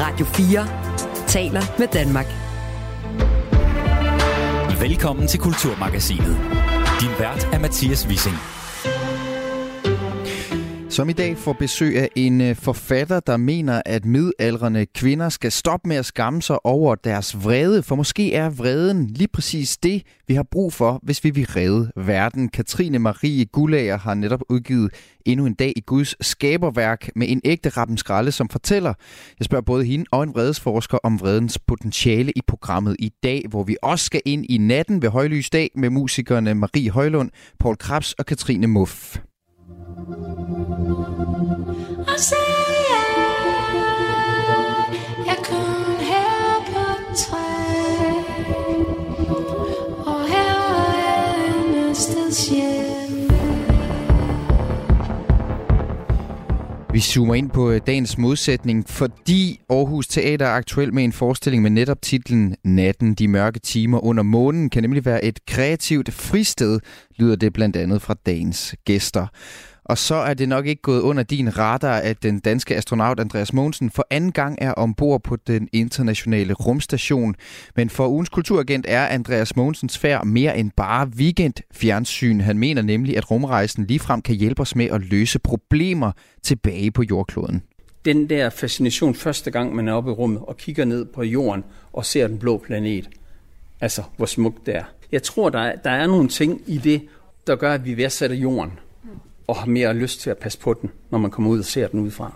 Radio 4 taler med Danmark. Velkommen til Kulturmagasinet. Din vært er Mathias Wissing. Som i dag får besøg af en øh, forfatter, der mener, at midaldrende kvinder skal stoppe med at skamme sig over deres vrede, for måske er vreden lige præcis det, vi har brug for, hvis vi vil redde verden. Katrine Marie Gullager har netop udgivet endnu en dag i Guds skaberværk med en ægte rappenskralle, som fortæller. Jeg spørger både hende og en vredesforsker om vredens potentiale i programmet i dag, hvor vi også skal ind i natten ved højlysdag med musikerne Marie Højlund, Paul Krabs og Katrine Muff. Og sagde jeg kun her på træ. Og her er næste sjæl Vi zoomer ind på øh, dagens modsætning, fordi Aarhus Teater er aktuel med en forestilling med netop titlen Natten, de mørke timer under månen, kan nemlig være et kreativt fristed, lyder det blandt andet fra dagens gæster. Og så er det nok ikke gået under din radar, at den danske astronaut Andreas Mogensen for anden gang er ombord på den internationale rumstation. Men for ugens kulturagent er Andreas Mogensens færd mere end bare weekend-fjernsyn. Han mener nemlig, at rumrejsen ligefrem kan hjælpe os med at løse problemer tilbage på jordkloden. Den der fascination første gang, man er oppe i rummet og kigger ned på jorden og ser den blå planet. Altså, hvor smukt det er. Jeg tror, der er, der er nogle ting i det, der gør, at vi værdsætter jorden og har mere lyst til at passe på den, når man kommer ud og ser den udefra.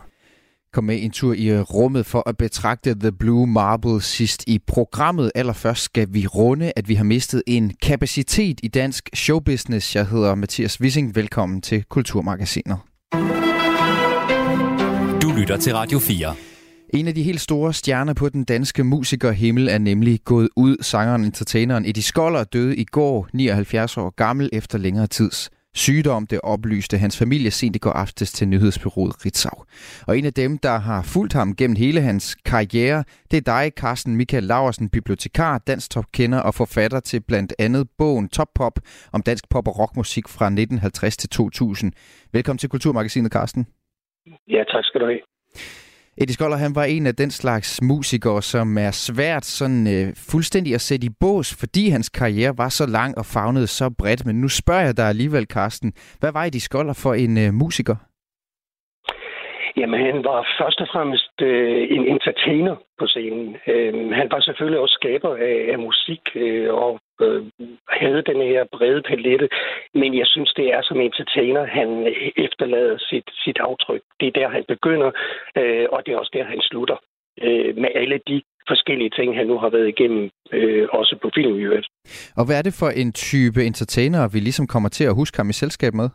Kom med en tur i øh, rummet for at betragte The Blue Marble sidst i programmet. Allerførst skal vi runde, at vi har mistet en kapacitet i dansk showbusiness. Jeg hedder Mathias Wissing. Velkommen til Kulturmagasinet. Du lytter til Radio 4. En af de helt store stjerner på den danske musikerhimmel er nemlig gået ud. Sangeren og entertaineren Eddie Skoller døde i går, 79 år gammel, efter længere tids sygdom. Det oplyste hans familie sent i går aftes til nyhedsbyrået Ritzau. Og en af dem, der har fulgt ham gennem hele hans karriere, det er dig, Carsten Michael Laversen, bibliotekar, dansk topkender og forfatter til blandt andet bogen Top Pop om dansk pop- og rockmusik fra 1950 til 2000. Velkommen til Kulturmagasinet, Carsten. Ja, tak skal du have. Eddie Skoller, han var en af den slags musikere, som er svært sådan øh, fuldstændig at sætte i bås, fordi hans karriere var så lang og fagnede så bredt. Men nu spørger jeg dig alligevel, Carsten. Hvad var Eddie Skoller for en øh, musiker? Jamen, han var først og fremmest øh, en entertainer på scenen. Øh, han var selvfølgelig også skaber af, af musik øh, og øh, havde den her brede palette. Men jeg synes, det er som entertainer, han efterlader sit, sit aftryk. Det er der, han begynder, øh, og det er også der, han slutter. Øh, med alle de forskellige ting, han nu har været igennem, øh, også på film i øvrigt. Og hvad er det for en type entertainer, vi ligesom kommer til at huske ham i selskab med?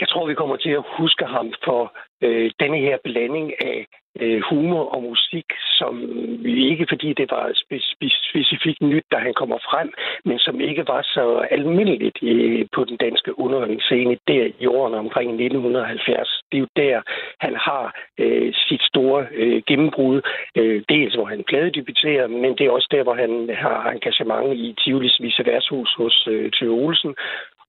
Jeg tror, vi kommer til at huske ham for øh, denne her blanding af øh, humor og musik, som ikke fordi det var spe- spe- specifikt nyt, da han kommer frem, men som ikke var så almindeligt øh, på den danske underholdningsscene der i årene omkring 1970. Det er jo der, han har øh, sit store øh, gennembrud. Øh, dels hvor han pladedebuterer, men det er også der, hvor han har engagement i Tivolis Viseværshus hos øh, Tøve Olsen,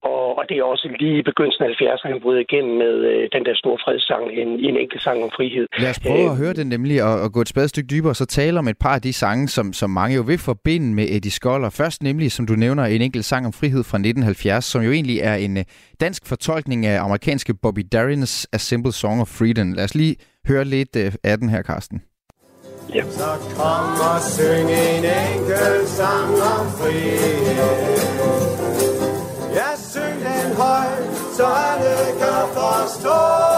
og, og det er også lige i begyndelsen af 70'erne, han bryder igennem med øh, den der store fredssang, en, en enkelt sang om frihed. Lad os prøve at høre den nemlig, og, og gå et spadestik dybere, og så tale om et par af de sange, som, som mange jo vil forbinde med Eddie Skoller. Først nemlig, som du nævner, en enkelt sang om frihed fra 1970, som jo egentlig er en øh, dansk fortolkning af amerikanske Bobby Darin's A Simple Song of Freedom. Lad os lige høre lidt øh, af den her, Karsten. Ja. Så kom og syng en enkelt sang om frihed. Ja, syng den højt, så alle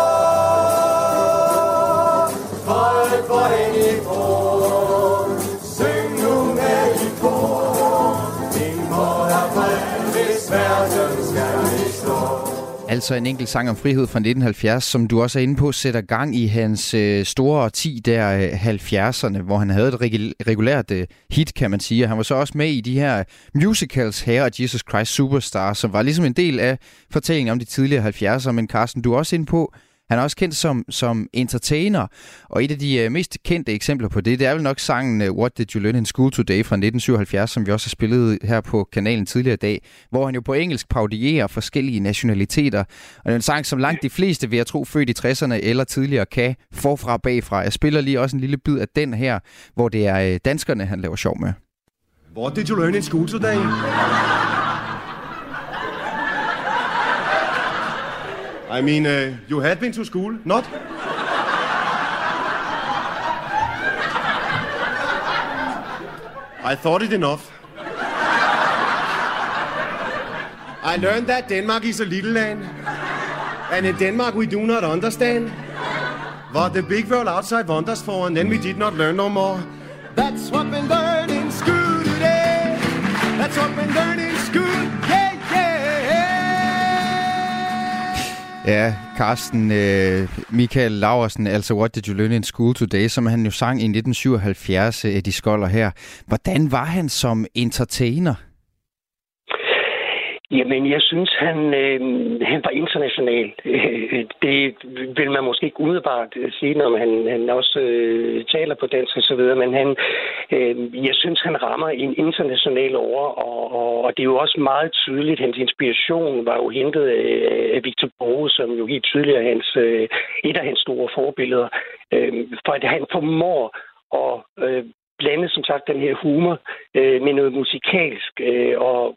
Altså en enkelt sang om frihed fra 1970, som du også er inde på, sætter gang i hans øh, store årti der øh, 70'erne, hvor han havde et regu- regulært øh, hit, kan man sige. Og han var så også med i de her musicals her og Jesus Christ Superstar, som var ligesom en del af fortællingen om de tidligere 70'er. Men Carsten, du er også inde på, han er også kendt som, som entertainer, og et af de øh, mest kendte eksempler på det, det er vel nok sangen øh, What Did You Learn in School Today fra 1977, som vi også har spillet her på kanalen tidligere i dag, hvor han jo på engelsk paudierer forskellige nationaliteter. Og det er en sang, som langt de fleste, vil jeg tro, født i 60'erne eller tidligere, kan forfra og bagfra. Jeg spiller lige også en lille bid af den her, hvor det er øh, danskerne, han laver sjov med. What did you learn in school today? I mean, uh, you had been to school, not? I thought it enough. I learned that Denmark is a little land. And in Denmark we do not understand. What the big world outside wants us for, and then we did not learn no more. That's what we learned in school today. That's what we learned in school. Yeah, Ja, Carsten øh, Michael Laversen, altså What Did You Learn in School Today, som han jo sang i 1977, øh, de skolder her. Hvordan var han som entertainer? Jamen, jeg synes, han, øh, han var international. Øh, det vil man måske ikke umiddelbart øh, sige, når han, han også øh, taler på dansk og så videre, men han, øh, jeg synes, han rammer en international over, og, og, og det er jo også meget tydeligt, hans inspiration var jo hentet af, af Victor Borge, som jo helt tydeligt er hans, øh, et af hans store forbilleder, øh, for at han formår at øh, blande, som sagt, den her humor øh, med noget musikalsk, øh, og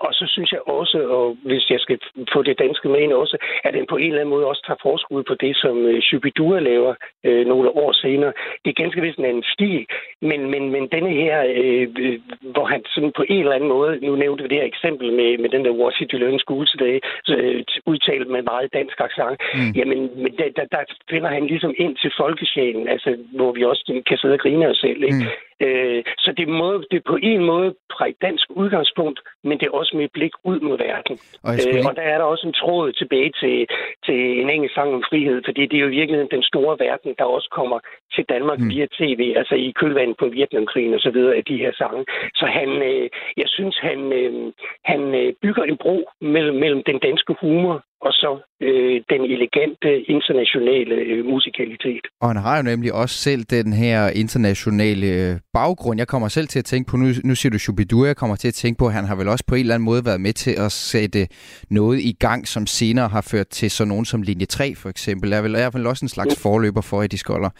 og så synes jeg også, og hvis jeg skal få det danske med ind også, at den på en eller anden måde også tager forskud på det, som øh, Shubidua laver øh, nogle år senere. Det er ganske vist en anden stil, men, men, men denne her, øh, hvor han sådan på en eller anden måde, nu nævnte vi det her eksempel med, med den der Washington Learning School today, øh, udtalt med meget dansk accent, mm. jamen men der, der, der finder han ligesom ind til folkesjælen, altså hvor vi også kan sidde og grine os selv. Ikke? Mm. Øh, så det, må, det er på en måde fra et dansk udgangspunkt, men det er også med et blik ud mod verden. Og, øh, lige... og der er der også en tråd tilbage til, til en engelsk sang om frihed, fordi det er jo i virkeligheden den store verden, der også kommer til Danmark mm. via tv, altså i kølvandet på Vietnamkrigen og så videre af de her sange. Så han, øh, jeg synes, han, øh, han øh, bygger en bro mellem, mellem den danske humor og så øh, den elegante internationale øh, musikalitet. Og han har jo nemlig også selv den her internationale øh, baggrund. Jeg kommer selv til at tænke på, nu, nu siger du Shubidua, jeg kommer til at tænke på, at han har vel også på en eller anden måde været med til at sætte noget i gang, som senere har ført til sådan nogen som linje 3 for eksempel. Er vel i hvert fald også en slags forløber for i de skolder.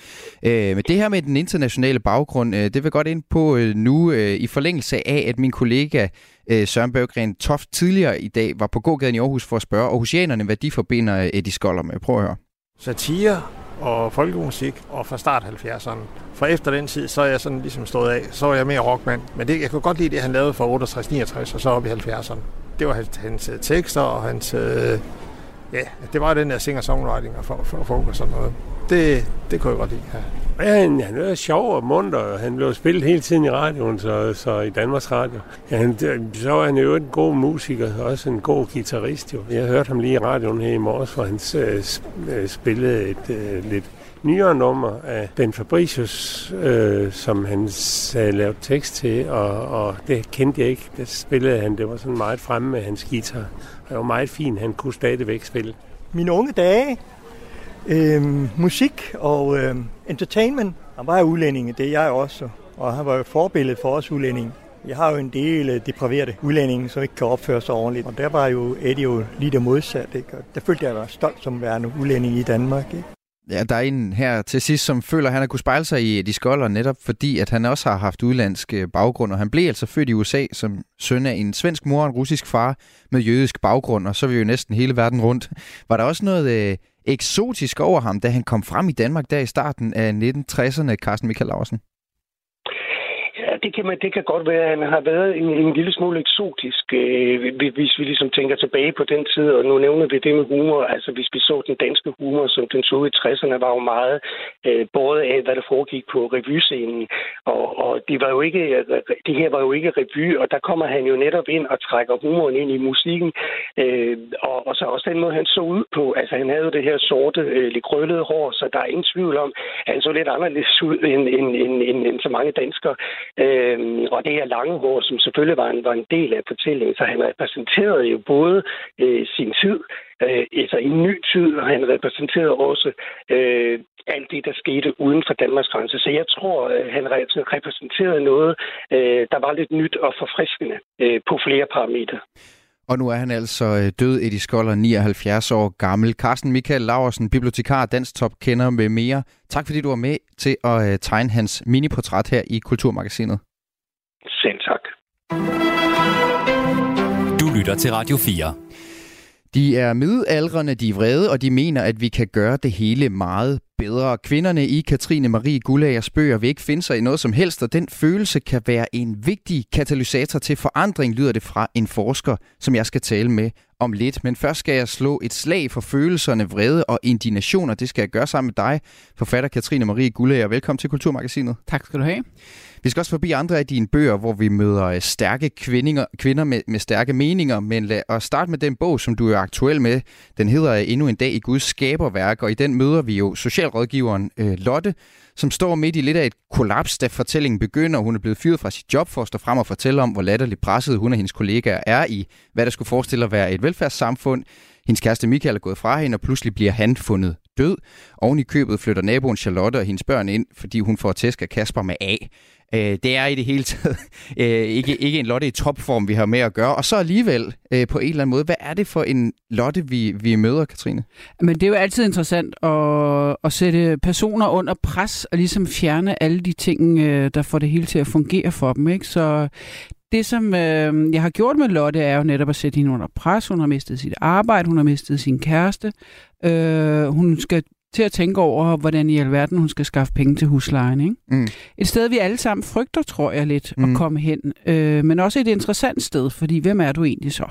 Øh, men det her med den internationale baggrund, øh, det vil godt ind på øh, nu øh, i forlængelse af, at min kollega øh, Søren Berggren Toft tidligere i dag var på gågaden i Aarhus for at spørge Aarhusianerne, hvad de forbinder øh, Eddie Skoller med. Prøv at høre. Satire og folkemusik, og fra start 70'erne. For efter den tid, så er jeg sådan ligesom stået af, så var jeg mere rockmand. Men det, jeg kunne godt lide det, han lavede fra 68-69 og så op i 70'erne. Det var hans, hans øh, tekster og hans... Øh, ja, det var den der singer-songwriting og for, for, folk og sådan noget. Det, det kunne jeg godt lide, ja. Ja, han, han var sjov og munter, og han blev spillet hele tiden i radioen, så, så i Danmarks Radio. Ja, han, så var han jo en god musiker, og også en god guitarist. Jo. Jeg hørte ham lige i radioen her i morges, hvor han øh, øh, spillede et øh, lidt nyere nummer af Ben Fabricius, øh, som han havde lavet tekst til, og, og det kendte jeg ikke. Det spillede han, det var sådan meget fremme med hans guitar. Det var meget fint, han kunne stadigvæk spille. Mine unge dage, øh, musik og øh, entertainment. Han var jo udlændinge, det er jeg også, og han var jo forbillede for os udlændinge. Jeg har jo en del øh, depriverede udlændinge, som ikke kan opføre sig ordentligt, og der var jo Eddie jo lige det modsatte. Ikke? Og der følte jeg, at jeg var stolt som værende udlænding i Danmark. Ikke? Ja, der er en her til sidst, som føler, at han har kunnet spejle sig i de skolder, netop fordi, at han også har haft udlandsk øh, baggrund, og han blev altså født i USA som søn af en svensk mor og en russisk far med jødisk baggrund, og så er vi jo næsten hele verden rundt. Var der også noget øh, eksotisk over ham, da han kom frem i Danmark der i starten af 1960'erne, Carsten Michael Larsen? Det kan, man, det kan godt være, at han har været en, en lille smule eksotisk, øh, hvis vi ligesom tænker tilbage på den tid, og nu nævner vi det med humor. Altså, hvis vi så den danske humor, som den så i 60'erne, var jo meget øh, både af, hvad der foregik på revyscenen. Og, og det, var jo ikke, det her var jo ikke revy, og der kommer han jo netop ind og trækker humoren ind i musikken. Øh, og, og så også den måde, han så ud på. Altså, han havde jo det her sorte, øh, lidt krøllede hår, så der er ingen tvivl om, at han så lidt anderledes ud end, end, end, end, end så mange danskere. Øhm, og det her lange hår, som selvfølgelig var en, var en del af fortællingen, så han repræsenterede jo både øh, sin tid, øh, altså en ny tid, og han repræsenterede også øh, alt det, der skete uden for Danmarks grænse. Så jeg tror, øh, han repræsenterede noget, øh, der var lidt nyt og forfriskende øh, på flere parametre. Og nu er han altså øh, død, Eddie Skoller, 79 år gammel. Carsten Michael Laversen, bibliotekar, dansk kender med mere. Tak fordi du var med til at øh, tegne hans miniportræt her i Kulturmagasinet. Selv tak. Du lytter til Radio 4. De er midaldrende, de er vrede, og de mener, at vi kan gøre det hele meget bedre. Kvinderne i Katrine Marie Gullagers bøger vil ikke finde sig i noget som helst, og den følelse kan være en vigtig katalysator til forandring, lyder det fra en forsker, som jeg skal tale med om lidt. Men først skal jeg slå et slag for følelserne, vrede og indignation, og det skal jeg gøre sammen med dig, forfatter Katrine Marie Gullager. Velkommen til Kulturmagasinet. Tak skal du have. Vi skal også forbi andre af dine bøger, hvor vi møder øh, stærke kvinder, kvinder med, med stærke meninger, men lad os starte med den bog, som du er aktuel med. Den hedder Endnu en dag i Guds skaberværk, og i den møder vi jo socialrådgiveren øh, Lotte, som står midt i lidt af et kollaps, da fortællingen begynder. Hun er blevet fyret fra sit job for at stå frem og fortælle om, hvor latterligt presset hun og hendes kollegaer er i, hvad der skulle forestille at være et velfærdssamfund. Hendes kæreste Michael er gået fra hende, og pludselig bliver han fundet død. Oven i købet flytter naboen Charlotte og hendes børn ind, fordi hun får tæsk af Kasper med A. Øh, det er i det hele taget øh, ikke, ikke en Lotte i topform, vi har med at gøre. Og så alligevel øh, på en eller anden måde, hvad er det for en Lotte, vi, vi møder, Katrine? Men det er jo altid interessant at, at sætte personer under pres og ligesom fjerne alle de ting, øh, der får det hele til at fungere for dem. Ikke? Så det, som øh, jeg har gjort med Lotte, er jo netop at sætte hende under pres. Hun har mistet sit arbejde, hun har mistet sin kæreste. Øh, hun skal til at tænke over, hvordan i alverden hun skal skaffe penge til huslejen. Ikke? Mm. Et sted, vi alle sammen frygter, tror jeg lidt, mm. at komme hen. Øh, men også et interessant sted, fordi hvem er du egentlig så?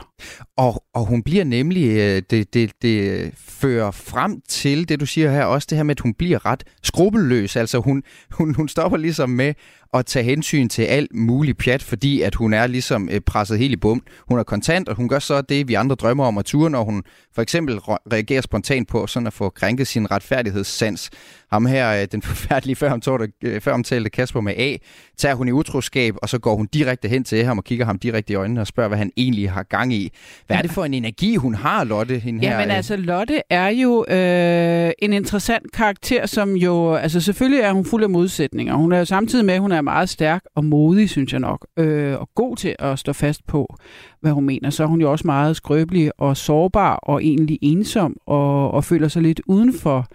Og, og hun bliver nemlig, øh, det, det, det fører frem til det, du siger her, også det her med, at hun bliver ret skrupelløs. Altså hun, hun, hun stopper ligesom med at tage hensyn til alt muligt pjat, fordi at hun er ligesom øh, presset helt i bum. Hun er kontant, og hun gør så det, vi andre drømmer om at ture, når hun for eksempel reagerer spontant på sådan at få krænket sin retfærdighedssans. Ham her, øh, den forfærdelige før, omtalte, øh, før omtalte Kasper med A, tager hun i utroskab, og så går hun direkte hen til ham og kigger ham direkte i øjnene og spørger, hvad han egentlig har gang i. Hvad er det for en energi, hun har, Lotte? Hende Jamen her? altså, Lotte er jo øh, en interessant karakter, som jo, altså selvfølgelig er hun fuld af modsætninger. Hun er jo samtidig med, at hun er meget stærk og modig, synes jeg nok, øh, og god til at stå fast på, hvad hun mener. Så er hun jo også meget skrøbelig og sårbar og egentlig ensom og, og føler sig lidt uden for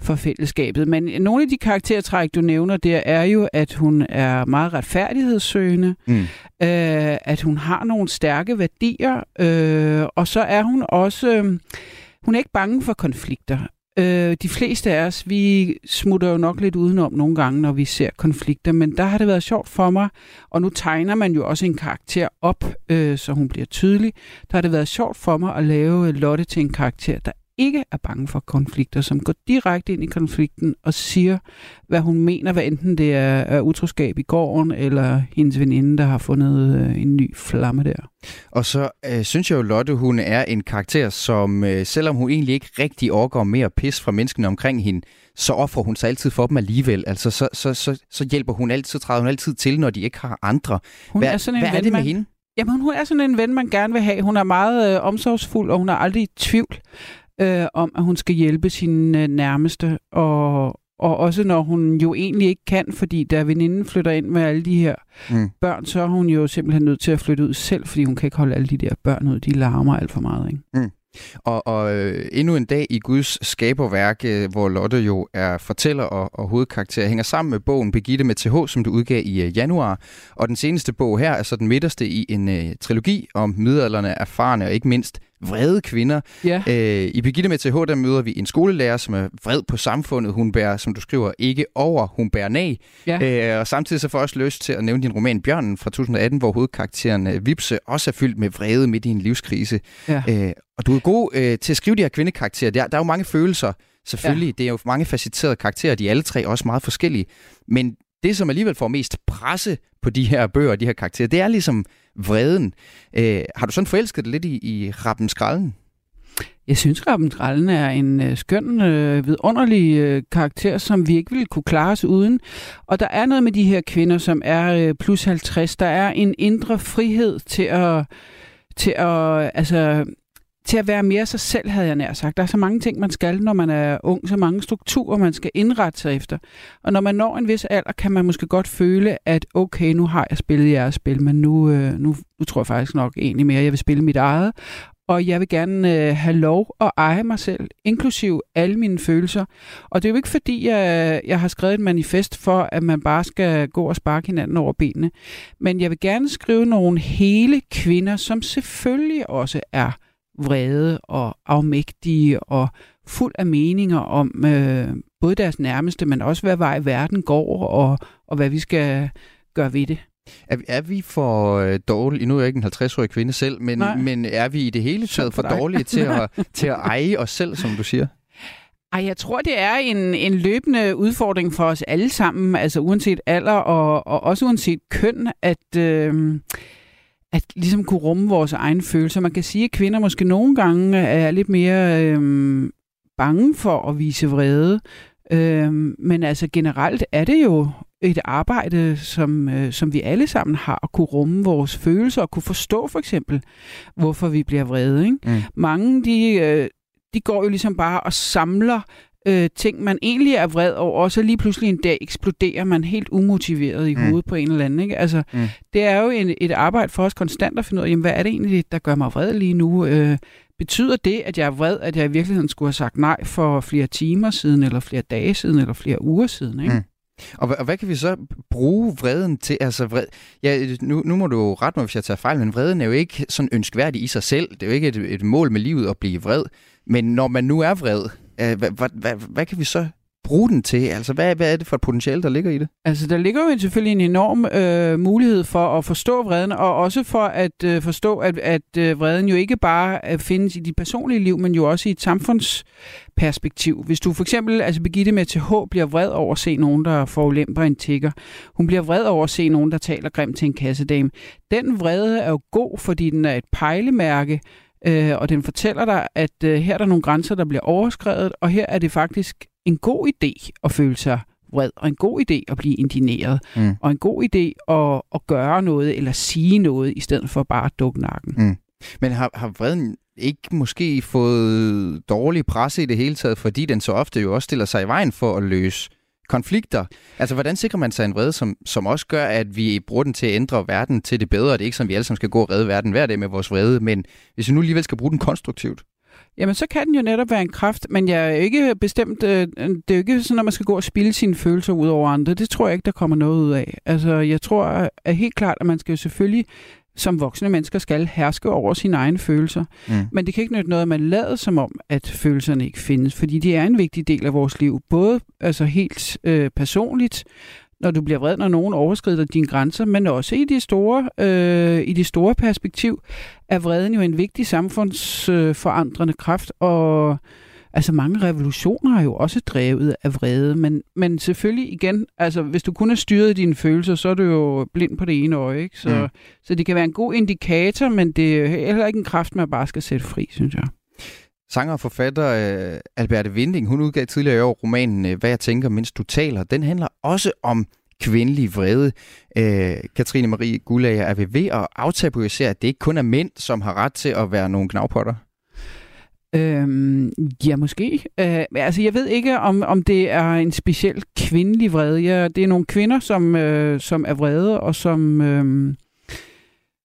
for fællesskabet. Men nogle af de karaktertræk, du nævner der, er jo, at hun er meget retfærdighedssøgende, mm. øh, at hun har nogle stærke værdier, øh, og så er hun også... Øh, hun er ikke bange for konflikter. Øh, de fleste af os, vi smutter jo nok lidt udenom nogle gange, når vi ser konflikter, men der har det været sjovt for mig, og nu tegner man jo også en karakter op, øh, så hun bliver tydelig. Der har det været sjovt for mig at lave Lotte til en karakter, der ikke er bange for konflikter, som går direkte ind i konflikten og siger, hvad hun mener, hvad enten det er, er utroskab i gården, eller hendes veninde, der har fundet øh, en ny flamme der. Og så øh, synes jeg jo, Lotte, hun er en karakter, som øh, selvom hun egentlig ikke rigtig overgår mere pis fra menneskene omkring hende, så offrer hun sig altid for dem alligevel. Altså, så, så, så, så hjælper hun altid, så træder hun altid til, når de ikke har andre. Hun hvad er, sådan en hvad ven, er det med man, hende? Jamen, hun er sådan en ven, man gerne vil have. Hun er meget øh, omsorgsfuld, og hun er aldrig i tvivl øh, om, at hun skal hjælpe sine øh, nærmeste. Og, og også når hun jo egentlig ikke kan, fordi da veninden flytter ind med alle de her mm. børn, så er hun jo simpelthen nødt til at flytte ud selv, fordi hun kan ikke holde alle de der børn ud. De larmer alt for meget. Ikke? Mm. Og, og øh, endnu en dag i Guds skaberværk, øh, hvor Lotte jo er fortæller og, og hovedkarakter, hænger sammen med bogen Begitte med TH, som du udgav i øh, januar. Og den seneste bog her er så den midterste i en øh, trilogi om middelalderne erfarne og ikke mindst vrede kvinder. Ja. Øh, I Begitte med TH, der møder vi en skolelærer, som er vred på samfundet. Hun bærer, som du skriver, ikke over, hun bærer nag. Ja. Øh, og samtidig så får jeg også lyst til at nævne din roman Bjørnen fra 2018, hvor hovedkarakteren øh, Vipse også er fyldt med vrede midt i en livskrise. Ja. Øh, og du er god øh, til at skrive de her kvindekarakterer. Der, der er jo mange følelser, selvfølgelig. Ja. Det er jo mange facetterede karakterer, de er alle tre også meget forskellige. Men det, som alligevel får mest presse på de her bøger og de her karakterer, det er ligesom vreden. Øh, har du sådan forelsket dig lidt i, i Rappen Skralden? jeg synes, Rappen Skralden er en øh, skøn, øh, vidunderlig øh, karakter, som vi ikke ville kunne klare os uden. Og der er noget med de her kvinder, som er øh, plus 50. Der er en indre frihed til at, til at, altså, til at være mere sig selv, havde jeg nær sagt. Der er så mange ting, man skal, når man er ung, så mange strukturer, man skal indrette sig efter. Og når man når en vis alder, kan man måske godt føle, at okay, nu har jeg spillet jeres spil, men nu, øh, nu, nu tror jeg faktisk nok egentlig mere, at jeg vil spille mit eget. Og jeg vil gerne øh, have lov at eje mig selv, inklusiv alle mine følelser. Og det er jo ikke fordi, jeg, jeg har skrevet et manifest for, at man bare skal gå og sparke hinanden over benene. Men jeg vil gerne skrive nogle hele kvinder, som selvfølgelig også er vrede og afmægtige og fuld af meninger om øh, både deres nærmeste, men også hvad vej verden går og, og hvad vi skal gøre ved det. Er, er vi for øh, dårlige, nu er jeg ikke en 50-årig kvinde selv, men, men er vi i det hele taget for, for dårlige til at, til at eje os selv, som du siger? Ej, jeg tror, det er en, en løbende udfordring for os alle sammen, altså uanset alder og, og også uanset køn, at, øh, at ligesom kunne rumme vores egne følelser. Man kan sige, at kvinder måske nogle gange er lidt mere øh, bange for at vise vrede, øh, men altså generelt er det jo et arbejde, som, øh, som vi alle sammen har, at kunne rumme vores følelser og kunne forstå for eksempel, hvorfor vi bliver vrede. Ikke? Mm. Mange, de, øh, de går jo ligesom bare og samler øh, ting, man egentlig er vred over, og så lige pludselig en dag eksploderer man helt umotiveret i Mm. hovedet på en eller anden. Ikke? Altså, Mm. Det er jo en, et arbejde for os konstant at finde ud af, jamen, hvad er det egentlig, der gør mig vred lige nu? Øh, betyder det, at jeg er vred, at jeg i virkeligheden skulle have sagt nej for flere timer siden, eller flere dage siden, eller flere uger siden? Ikke? Mm. Og, og hvad kan vi så bruge vreden til? Altså, vred, ja, nu, nu må du rette mig, hvis jeg tager fejl, men vreden er jo ikke sådan ønskværdig i sig selv. Det er jo ikke et, et mål med livet at blive vred. Men når man nu er vred, Øh, hvad, hvad, hvad, hvad kan vi så bruge den til? Altså, hvad, hvad er det for et potentiale, der ligger i det? Altså, der ligger jo selvfølgelig en enorm øh, mulighed for at forstå vreden, og også for at øh, forstå, at, at øh, vreden jo ikke bare øh, findes i dit personlige liv, men jo også i et samfundsperspektiv. Hvis du for eksempel, altså Birgitte med TH, bliver vred over at se nogen, der forulemper en tigger. Hun bliver vred over at se nogen, der taler grimt til en kassedame. Den vrede er jo god, fordi den er et pejlemærke, øh, og den fortæller dig, at øh, her er der nogle grænser, der bliver overskrevet, og her er det faktisk en god idé at føle sig vred, og en god idé at blive indigneret, Mm. og en god idé at, at gøre noget eller sige noget, i stedet for bare at dukke nakken. Mm. Men har, har vreden ikke måske fået dårlig presse i det hele taget, fordi den så ofte jo også stiller sig i vejen for at løse konflikter. Altså, hvordan sikrer man sig en vrede, som, som også gør, at vi bruger den til at ændre verden til det bedre? Det er ikke sådan, vi alle sammen skal gå og redde verden hver dag med vores vrede, men hvis vi nu alligevel skal bruge den konstruktivt. Jamen, så kan den jo netop være en kraft, men jeg er ikke bestemt, øh, det er jo ikke sådan, at man skal gå og spille sine følelser ud over andre. Det tror jeg ikke, der kommer noget ud af. Altså, jeg tror at helt klart, at man skal jo selvfølgelig som voksne mennesker skal herske over sine egne følelser. Mm. Men det kan ikke nytte noget, at man lader som om, at følelserne ikke findes, fordi de er en vigtig del af vores liv. Både altså helt øh, personligt, når du bliver vred, når nogen overskrider dine grænser, men også i det store, øh, i det store perspektiv er vreden jo en vigtig samfundsforandrende øh, kraft, og altså mange revolutioner er jo også drevet af vrede, men, men selvfølgelig igen, altså hvis du kun har styret dine følelser, så er du jo blind på det ene øje, ikke? Så, Mm. så det kan være en god indikator, men det er heller ikke en kraft, man bare skal sætte fri, synes jeg. Sanger og forfatter øh, Alberte Vinding, hun udgav tidligere i år romanen øh, Hvad jeg tænker, mens du taler. Den handler også om kvindelig vrede. Øh, Katrine Marie Gullager er ved ved at aftabuisere, at det ikke kun er mænd, som har ret til at være nogle knavpotter. Øhm, ja, måske. Øh, altså, jeg ved ikke, om, om det er en speciel kvindelig vrede. Ja, det er nogle kvinder, som, øh, som er vrede, og som, øh,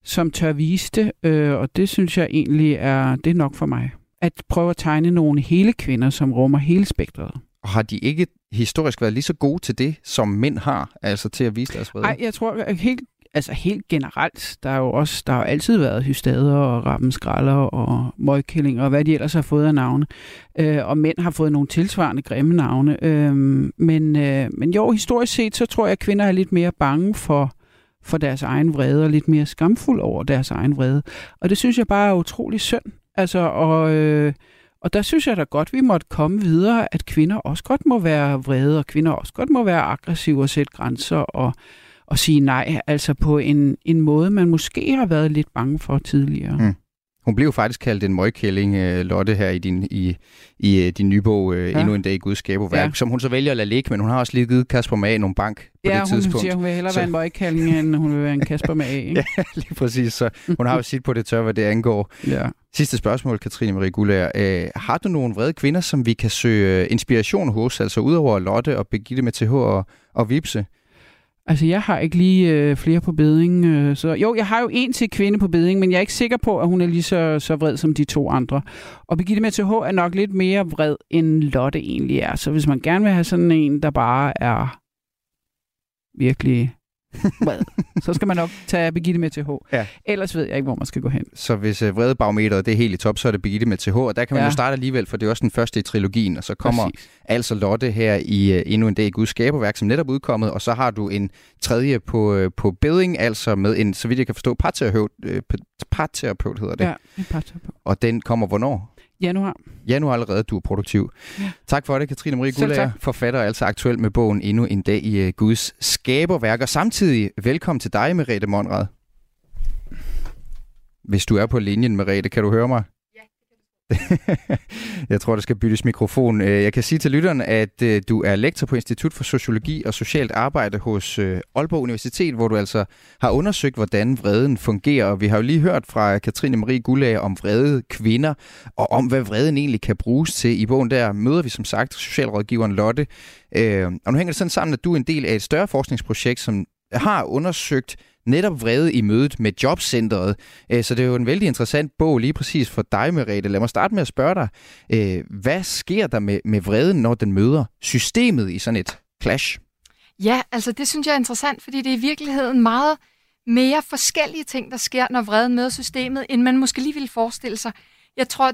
som tør vise det, øh, og det synes jeg egentlig er, det er nok for mig. At prøve at tegne nogle hele kvinder, som rummer hele spektret. Og har de ikke historisk været lige så gode til det, som mænd har, altså til at vise deres vrede? Nej, jeg tror helt, altså helt generelt, der er jo også, der har altid været hystader og rappenskralder og møgkællinger og hvad de ellers har fået af navne. Øh, og mænd har fået nogle tilsvarende grimme navne. Øh, men, øh, men jo, historisk set, så tror jeg, at kvinder er lidt mere bange for, for deres egen vrede og lidt mere skamfuld over deres egen vrede. Og det synes jeg bare er utrolig synd. Altså, og, øh, og der synes jeg da godt, vi måtte komme videre, at kvinder også godt må være vrede, og kvinder også godt må være aggressive og sætte grænser og, og sige nej, altså på en, en måde, man måske har været lidt bange for tidligere. Mm. Hun blev faktisk kaldt en møgkælling, øh, Lotte, her i din, i, i øh, din nye bog, øh, Ja. Endnu en dag i Guds skabeværk, Ja. som hun så vælger at lade ligge, men hun har også lige givet Kasper Mag nogle bank på Ja, det hun tidspunkt. siger, hun vil hellere Så- være en møgkalling, end hun vil være en Kasper med. Ikke? Ja, lige præcis. Så hun har jo sit på det tør, hvad det angår. Ja. Sidste spørgsmål, Katrine Marie Gullager. Øh, har du nogle vrede kvinder, som vi kan søge inspiration hos, altså udover Lotte og Birgitte med TH og, og Vipse? Altså, jeg har ikke lige øh, flere på beding. Øh, så jo, jeg har jo en til kvinde på beding, men jeg er ikke sikker på, at hun er lige så, så vred som de to andre. Og Birgitte med TH er nok lidt mere vred, end Lotte egentlig er. Så hvis man gerne vil have sådan en, der bare er virkelig så skal man nok tage Birgitte med TH. Ja. Ellers ved jeg ikke, hvor man skal gå hen. Så hvis øh, vredebarometeret det er helt i top, så er det Birgitte med TH, og der kan man ja. Ja. jo starte alligevel, for det er også den første i trilogien, og så kommer Præcis. altså Lotte her i uh, endnu en dag i Guds skaberværk, som netop udkommet, og så har du en tredje på, uh, på beding, altså med en, så vidt jeg kan forstå, parterapeut, uh, parterapeut hedder det, Ja, en parterapeut. og den kommer hvornår? Januar. Januar allerede, du er produktiv. Ja. Tak for det, Katrine Marie Gullager, forfatter altså aktuel med bogen Endnu en dag i uh, Guds skaberværk, og samtidig velkommen til dig, Merete Monrad. Hvis du er på linjen, Merete, kan du høre mig? Jeg tror, der skal byttes mikrofon. Øh, jeg kan sige til lytteren, at øh, du er lektor på Institut for Sociologi og Socialt Arbejde hos øh, Aalborg Universitet, hvor du altså har undersøgt, hvordan vreden fungerer. Og vi har jo lige hørt fra Katrine Marie Gullager om vrede kvinder, og om hvad vreden egentlig kan bruges til. I bogen der møder vi som sagt socialrådgiveren Lotte. Og nu hænger det sådan sammen, at du er en del af et større forskningsprojekt, som har undersøgt netop vrede i mødet med jobcentret. Øh, så det er jo en vældig interessant bog lige præcis for dig, Merete. Lad mig starte med at spørge dig, øh, hvad sker der med, med vreden, når den møder systemet i sådan et clash? Ja, altså det synes jeg er interessant, fordi det er i virkeligheden meget mere forskellige ting, der sker, når vreden møder systemet, end man måske lige ville forestille sig. Jeg tror,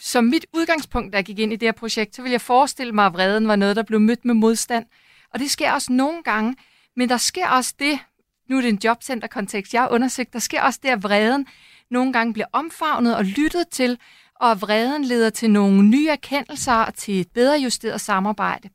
som mit udgangspunkt, da jeg gik ind i det her projekt, så ville jeg forestille mig, at vreden var noget, der blev mødt med modstand. Og det sker også nogle gange, men der sker også det, nu er det en jobcenterkontekst, jeg har undersøgt, der sker også det, at vreden nogle gange bliver omfavnet og lyttet til, og vreden leder til nogle nye erkendelser og til et bedre justeret samarbejde.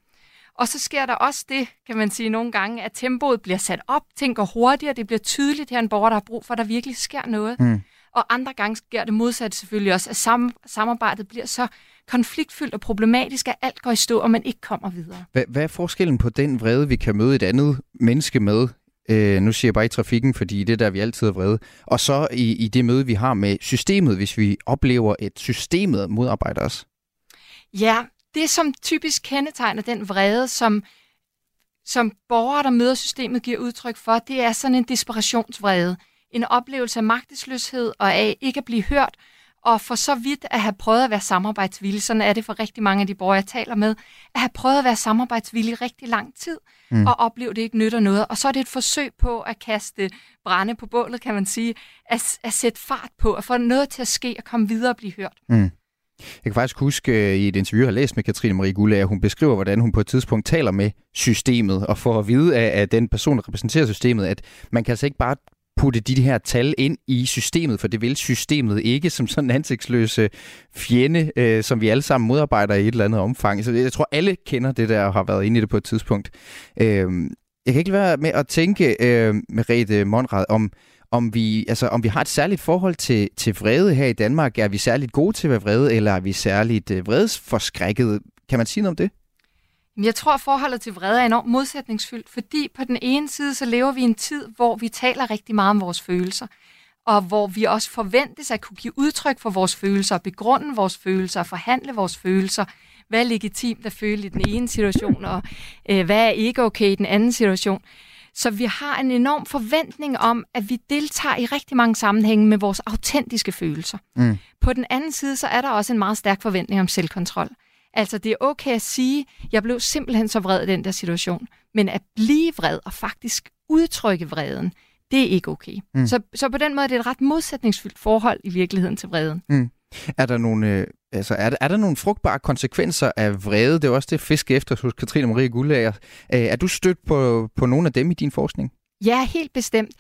Og så sker der også det, kan man sige nogle gange, at tempoet bliver sat op, tænker hurtigere, det bliver tydeligt her en borger, der har brug for, at der virkelig sker noget. Mm. Og andre gange sker det modsatte selvfølgelig også, at sam- samarbejdet bliver så konfliktfyldt og problematisk, at alt går i stå, og man ikke kommer videre. Hvad, hvad er forskellen på den vrede, vi kan møde et andet menneske med? Øh, nu siger jeg bare i trafikken, fordi det er der, vi altid er vrede. Og så i, i det møde, vi har med systemet, hvis vi oplever, at systemet modarbejder os. Ja, det som typisk kendetegner den vrede, som, som borgere, der møder systemet, giver udtryk for, det er sådan en desperationsvrede. En oplevelse af magtesløshed og af ikke at blive hørt, og for så vidt at have prøvet at være samarbejdsvillig, sådan er det for rigtig mange af de borgere, jeg taler med, at have prøvet at være samarbejdsvillig rigtig lang tid, Mm. og opleve, at det ikke nytter noget. Og så er det et forsøg på at kaste brænde på bålet, kan man sige, at, at sætte fart på, at få noget til at ske og komme videre og blive hørt. Mm. Jeg kan faktisk huske øh, i et interview, jeg har læst med Katrine Marie Gullager, hun beskriver, hvordan hun på et tidspunkt taler med systemet, og får at vide af, af den person, der repræsenterer systemet, at man kan altså ikke bare putte de her tal ind i systemet, for det vil systemet ikke som sådan en ansigtsløse fjende, øh, som vi alle sammen modarbejder i et eller andet omfang. Så jeg tror, alle kender det der og har været inde i det på et tidspunkt. Øh, jeg kan ikke lade være med at tænke, øh, Merete Monrad, om, om vi, altså, om vi har et særligt forhold til, til vrede her i Danmark. Er vi særligt gode til at være vrede, eller er vi særligt øh, vredesforskrækket? Kan man sige noget om det? Men Jeg tror, at forholdet til vrede er enormt modsætningsfyldt, fordi på den ene side, så lever vi i en tid, hvor vi taler rigtig meget om vores følelser, og hvor vi også forventes at kunne give udtryk for vores følelser, begrunde vores følelser, forhandle vores følelser, hvad er legitimt at føle i den ene situation, og øh, hvad er ikke okay i den anden situation. Så vi har en enorm forventning om, at vi deltager i rigtig mange sammenhænge med vores autentiske følelser. Mm. På den anden side, så er der også en meget stærk forventning om selvkontrol. Altså, det er okay at sige, jeg blev simpelthen så vred i den der situation. Men at blive vred og faktisk udtrykke vreden, det er ikke okay. Mm. Så, så på den måde er det et ret modsætningsfyldt forhold i virkeligheden til vreden. Mm. Er der nogle, øh, altså, er der, er der nogle frugtbare konsekvenser af vrede? Det er også det fisk efter hos Katrine Marie Gullager. Øh, er du stødt på, på nogle af dem i din forskning? Ja, helt bestemt.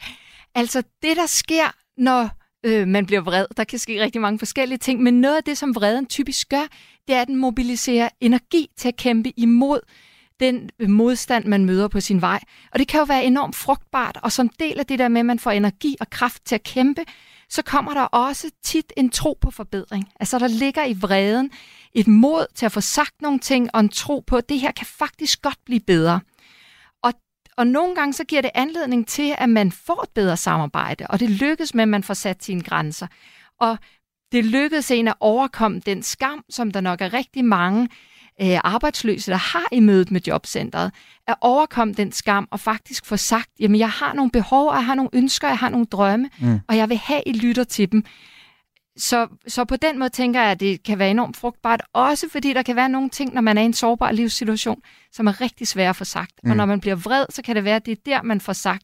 Altså, det der sker, når øh, man bliver vred, der kan ske rigtig mange forskellige ting, men noget af det, som vreden typisk gør, det er, at den mobiliserer energi til at kæmpe imod den øh, modstand, man møder på sin vej. Og det kan jo være enormt frugtbart, og som del af det der med, at man får energi og kraft til at kæmpe, så kommer der også tit en tro på forbedring. Altså der ligger i vreden et mod til at få sagt nogle ting, og en tro på, at det her kan faktisk godt blive bedre. Og, og nogle gange så giver det anledning til, at man får et bedre samarbejde, og det lykkes med, at man får sat sine grænser. Og det lykkedes en at overkomme den skam, som der nok er rigtig mange øh, arbejdsløse, der har i mødet med jobcentret, at overkomme den skam og faktisk få sagt, jamen jeg har nogle behov, jeg har nogle ønsker, jeg har nogle drømme, mm. og jeg vil have, I lytter til dem. Så, så på den måde tænker jeg, at det kan være enormt frugtbart, også fordi der kan være nogle ting, når man er i en sårbar livssituation, som er rigtig svære at få sagt. Mm. Og når man bliver vred, så kan det være, at det er der, man får sagt,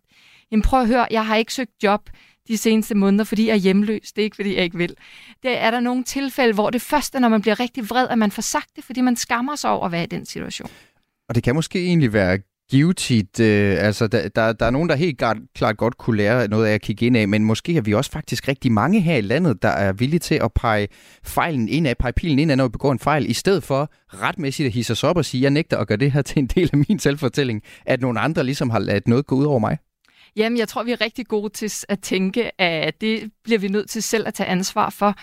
jamen prøv at høre, jeg har ikke søgt job de seneste måneder, fordi jeg er hjemløs. Det er ikke, fordi jeg ikke vil. Det er der nogle tilfælde, hvor det første, når man bliver rigtig vred, at man får sagt det, fordi man skammer sig over at være i den situation. Og det kan måske egentlig være givetigt. Øh, altså, der, der, der er nogen, der helt klart, klart godt kunne lære noget af at kigge ind af, men måske er vi også faktisk rigtig mange her i landet, der er villige til at pege fejlen ind af, pege pilen ind af, når vi begår en fejl, i stedet for retmæssigt at hisse os op og sige, jeg nægter at gøre det her til en del af min selvfortælling, at nogle andre ligesom har ladet noget gå ud over mig. Jamen, jeg tror, vi er rigtig gode til at tænke, at det bliver vi nødt til selv at tage ansvar for.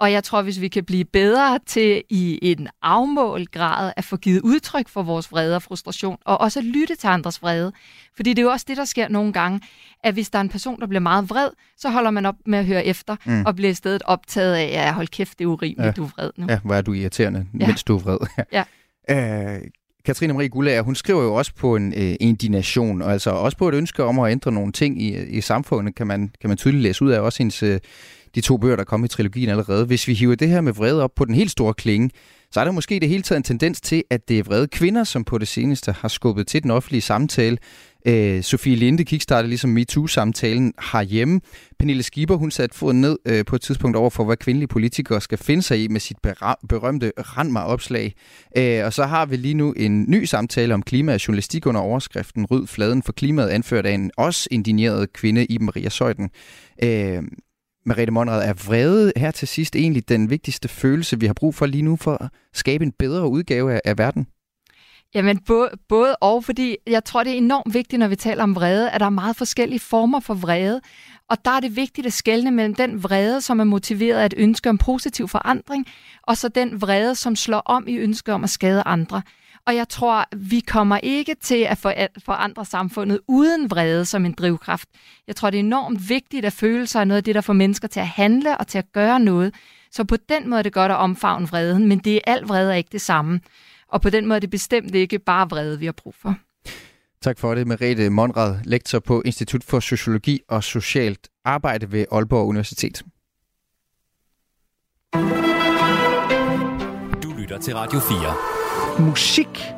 Og jeg tror, hvis vi kan blive bedre til i en afmålt grad at få givet udtryk for vores vrede og frustration, og også at lytte til andres vrede. Fordi det er jo også det, der sker nogle gange, at hvis der er en person, der bliver meget vred, så holder man op med at høre efter, mm. og bliver i stedet optaget af, at hold kæft, det er urimeligt, ja. du er vred nu. Ja, hvor er du irriterende, ja. mens du er vred. ja. Øh, Katrine Marie Gullager, hun skriver jo også på en øh, indignation, og altså også på et ønske om at ændre nogle ting i, i samfundet, kan man, kan man tydeligt læse ud af også hendes, øh, de to bøger, der kom i trilogien allerede. Hvis vi hiver det her med vrede op på den helt store klinge, så er der måske det hele taget en tendens til, at det er vrede kvinder, som på det seneste har skubbet til den offentlige samtale. Øh, Sofie Linde kickstartede ligesom MeToo-samtalen herhjemme. Pernille Skipper, hun satte foden ned øh, på et tidspunkt over for, hvad kvindelige politikere skal finde sig i med sit berømte Randmar-opslag. Øh, og så har vi lige nu en ny samtale om klima og journalistik under overskriften Ryd fladen for klimaet, anført af en også indigneret kvinde, i Maria Søjden. Øh, Merete Monrad, er vrede her til sidst egentlig den vigtigste følelse, vi har brug for lige nu for at skabe en bedre udgave af, af verden? Jamen både, både og, fordi jeg tror, det er enormt vigtigt, når vi taler om vrede, at der er meget forskellige former for vrede. Og der er det vigtigt at skelne mellem den vrede, som er motiveret af et ønske om positiv forandring, og så den vrede, som slår om i ønske om at skade andre. Og jeg tror, vi kommer ikke til at forandre samfundet uden vrede som en drivkraft. Jeg tror, det er enormt vigtigt at føle sig noget af det, der får mennesker til at handle og til at gøre noget. Så på den måde er det godt at omfavne vreden, men det er al vrede er ikke det samme. Og på den måde er det bestemt ikke bare vrede, vi har brug for. Tak for det, Merete Monrad, lektor på Institut for Sociologi og Socialt Arbejde ved Aalborg Universitet. Du lytter til Radio 4. Musik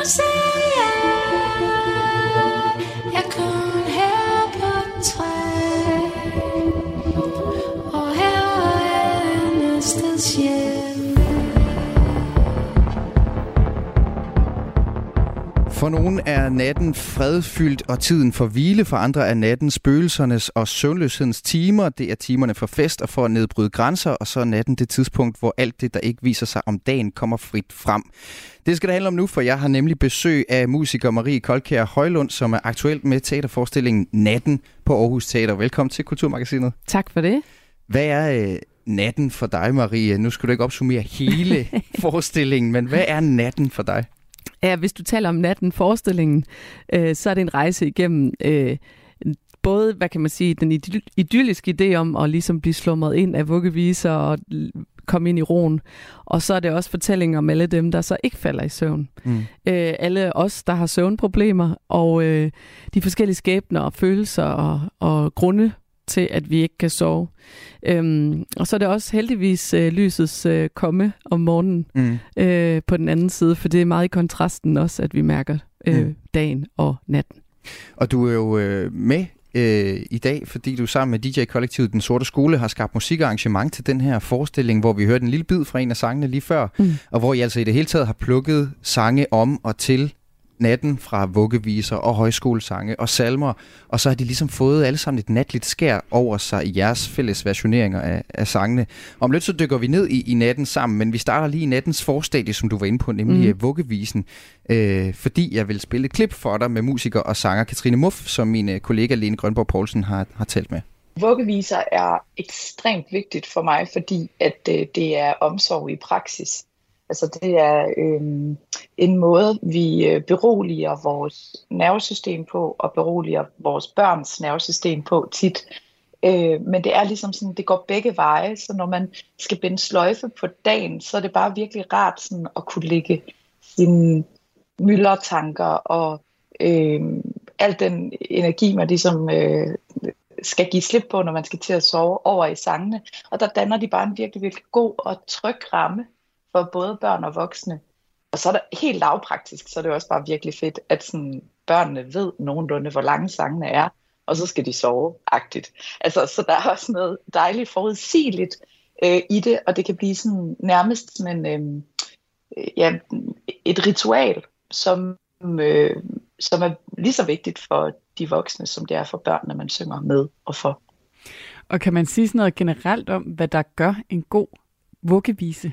Og For nogle er natten fredfyldt og tiden for hvile, for andre er natten spøgelsernes og søvnløshedens timer. Det er timerne for fest og for at nedbryde grænser, og så er natten det tidspunkt, hvor alt det, der ikke viser sig om dagen, kommer frit frem. Det skal det handle om nu, for jeg har nemlig besøg af musiker Marie Koldkær Højlund, som er aktuelt med teaterforestillingen Natten på Aarhus Teater. Velkommen til Kulturmagasinet. Tak for det. Hvad er øh, natten for dig, Marie? Nu skal du ikke opsummere hele forestillingen, men hvad er natten for dig? Ja, hvis du taler om natten, forestillingen, øh, så er det en rejse igennem øh, både, hvad kan man sige, den idy- idylliske idé om at ligesom blive slumret ind af vuggeviser og komme ind i roen. Og så er det også fortællinger om alle dem, der så ikke falder i søvn. Mm. Øh, alle os, der har søvnproblemer, og øh, de forskellige skæbner og følelser og, og grunde til, at vi ikke kan sove. Øhm, og så er det også heldigvis øh, lysets øh, komme om morgenen mm. øh, på den anden side, for det er meget i kontrasten også, at vi mærker øh, mm. dagen og natten. Og du er jo øh, med øh, i dag, fordi du sammen med DJ-kollektivet Den Sorte Skole har skabt musikarrangement til den her forestilling, hvor vi hørte en lille bid fra en af sangene lige før, mm. og hvor I altså i det hele taget har plukket sange om og til natten fra vuggeviser og højskolesange og salmer, og så har de ligesom fået alle sammen et natligt skær over sig i jeres fælles versioneringer af, af sangene. Om lidt så dykker vi ned i, i natten sammen, men vi starter lige i nattens forstadie, som du var inde på, nemlig mm. vuggevisen, øh, fordi jeg vil spille et klip for dig med musiker og sanger Katrine Muff, som min øh, kollega Lene Grønborg Poulsen har, har talt med. Vuggeviser er ekstremt vigtigt for mig, fordi at øh, det er omsorg i praksis. Altså det er øh, en måde, vi øh, beroliger vores nervesystem på, og beroliger vores børns nervesystem på tit. Øh, men det er ligesom sådan, det går begge veje, så når man skal binde sløjfe på dagen, så er det bare virkelig rart sådan at kunne lægge sine myldertanker og øh, al den energi, man ligesom øh, skal give slip på, når man skal til at sove over i sangene. Og der danner de bare en virkelig, virkelig god og tryg ramme for både børn og voksne. Og så er det helt lavpraktisk, så er det også bare virkelig fedt, at sådan, børnene ved nogenlunde, hvor lange sangene er, og så skal de sove agtigt. Altså, så der er også noget dejligt forudsigeligt øh, i det, og det kan blive sådan nærmest sådan en, øh, øh ja, et ritual, som, øh, som er lige så vigtigt for de voksne, som det er for børnene, man synger med og for. Og kan man sige sådan noget generelt om, hvad der gør en god vuggevise?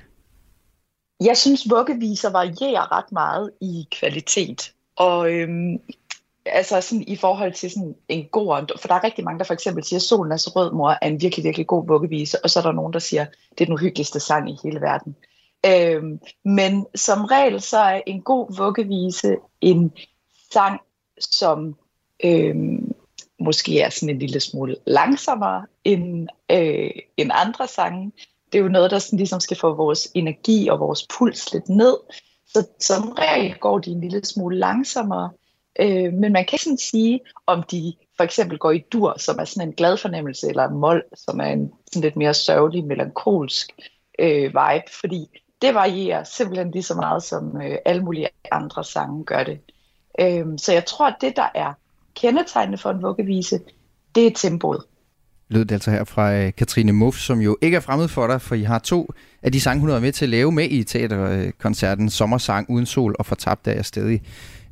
Jeg synes, vuggeviser varierer ret meget i kvalitet. Og øhm, altså sådan i forhold til sådan en god, for der er rigtig mange, der for eksempel siger, Solen er så rød, mor, er en virkelig, virkelig god vuggevise, og så er der nogen, der siger, det er den uhyggeligste sang i hele verden. Øhm, men som regel, så er en god vuggevise en sang, som øhm, måske er sådan en lille smule langsommere end, øh, end andre sange, det er jo noget, der sådan ligesom skal få vores energi og vores puls lidt ned. Så som regel går de en lille smule langsommere. Øh, men man kan ikke sådan sige, om de for eksempel går i dur, som er sådan en glad fornemmelse, eller en mål, som er en sådan lidt mere sørgelig, melankolsk øh, vibe, fordi det varierer simpelthen lige så meget, som øh, alle mulige andre sange gør det. Øh, så jeg tror, at det, der er kendetegnende for en vuggevise, det er tempoet lød det altså her fra øh, Katrine Muff, som jo ikke er fremmed for dig, for I har to af de sange, hun har med til at lave med i teaterkoncerten Sommersang uden sol og fortabt er jeg stadig.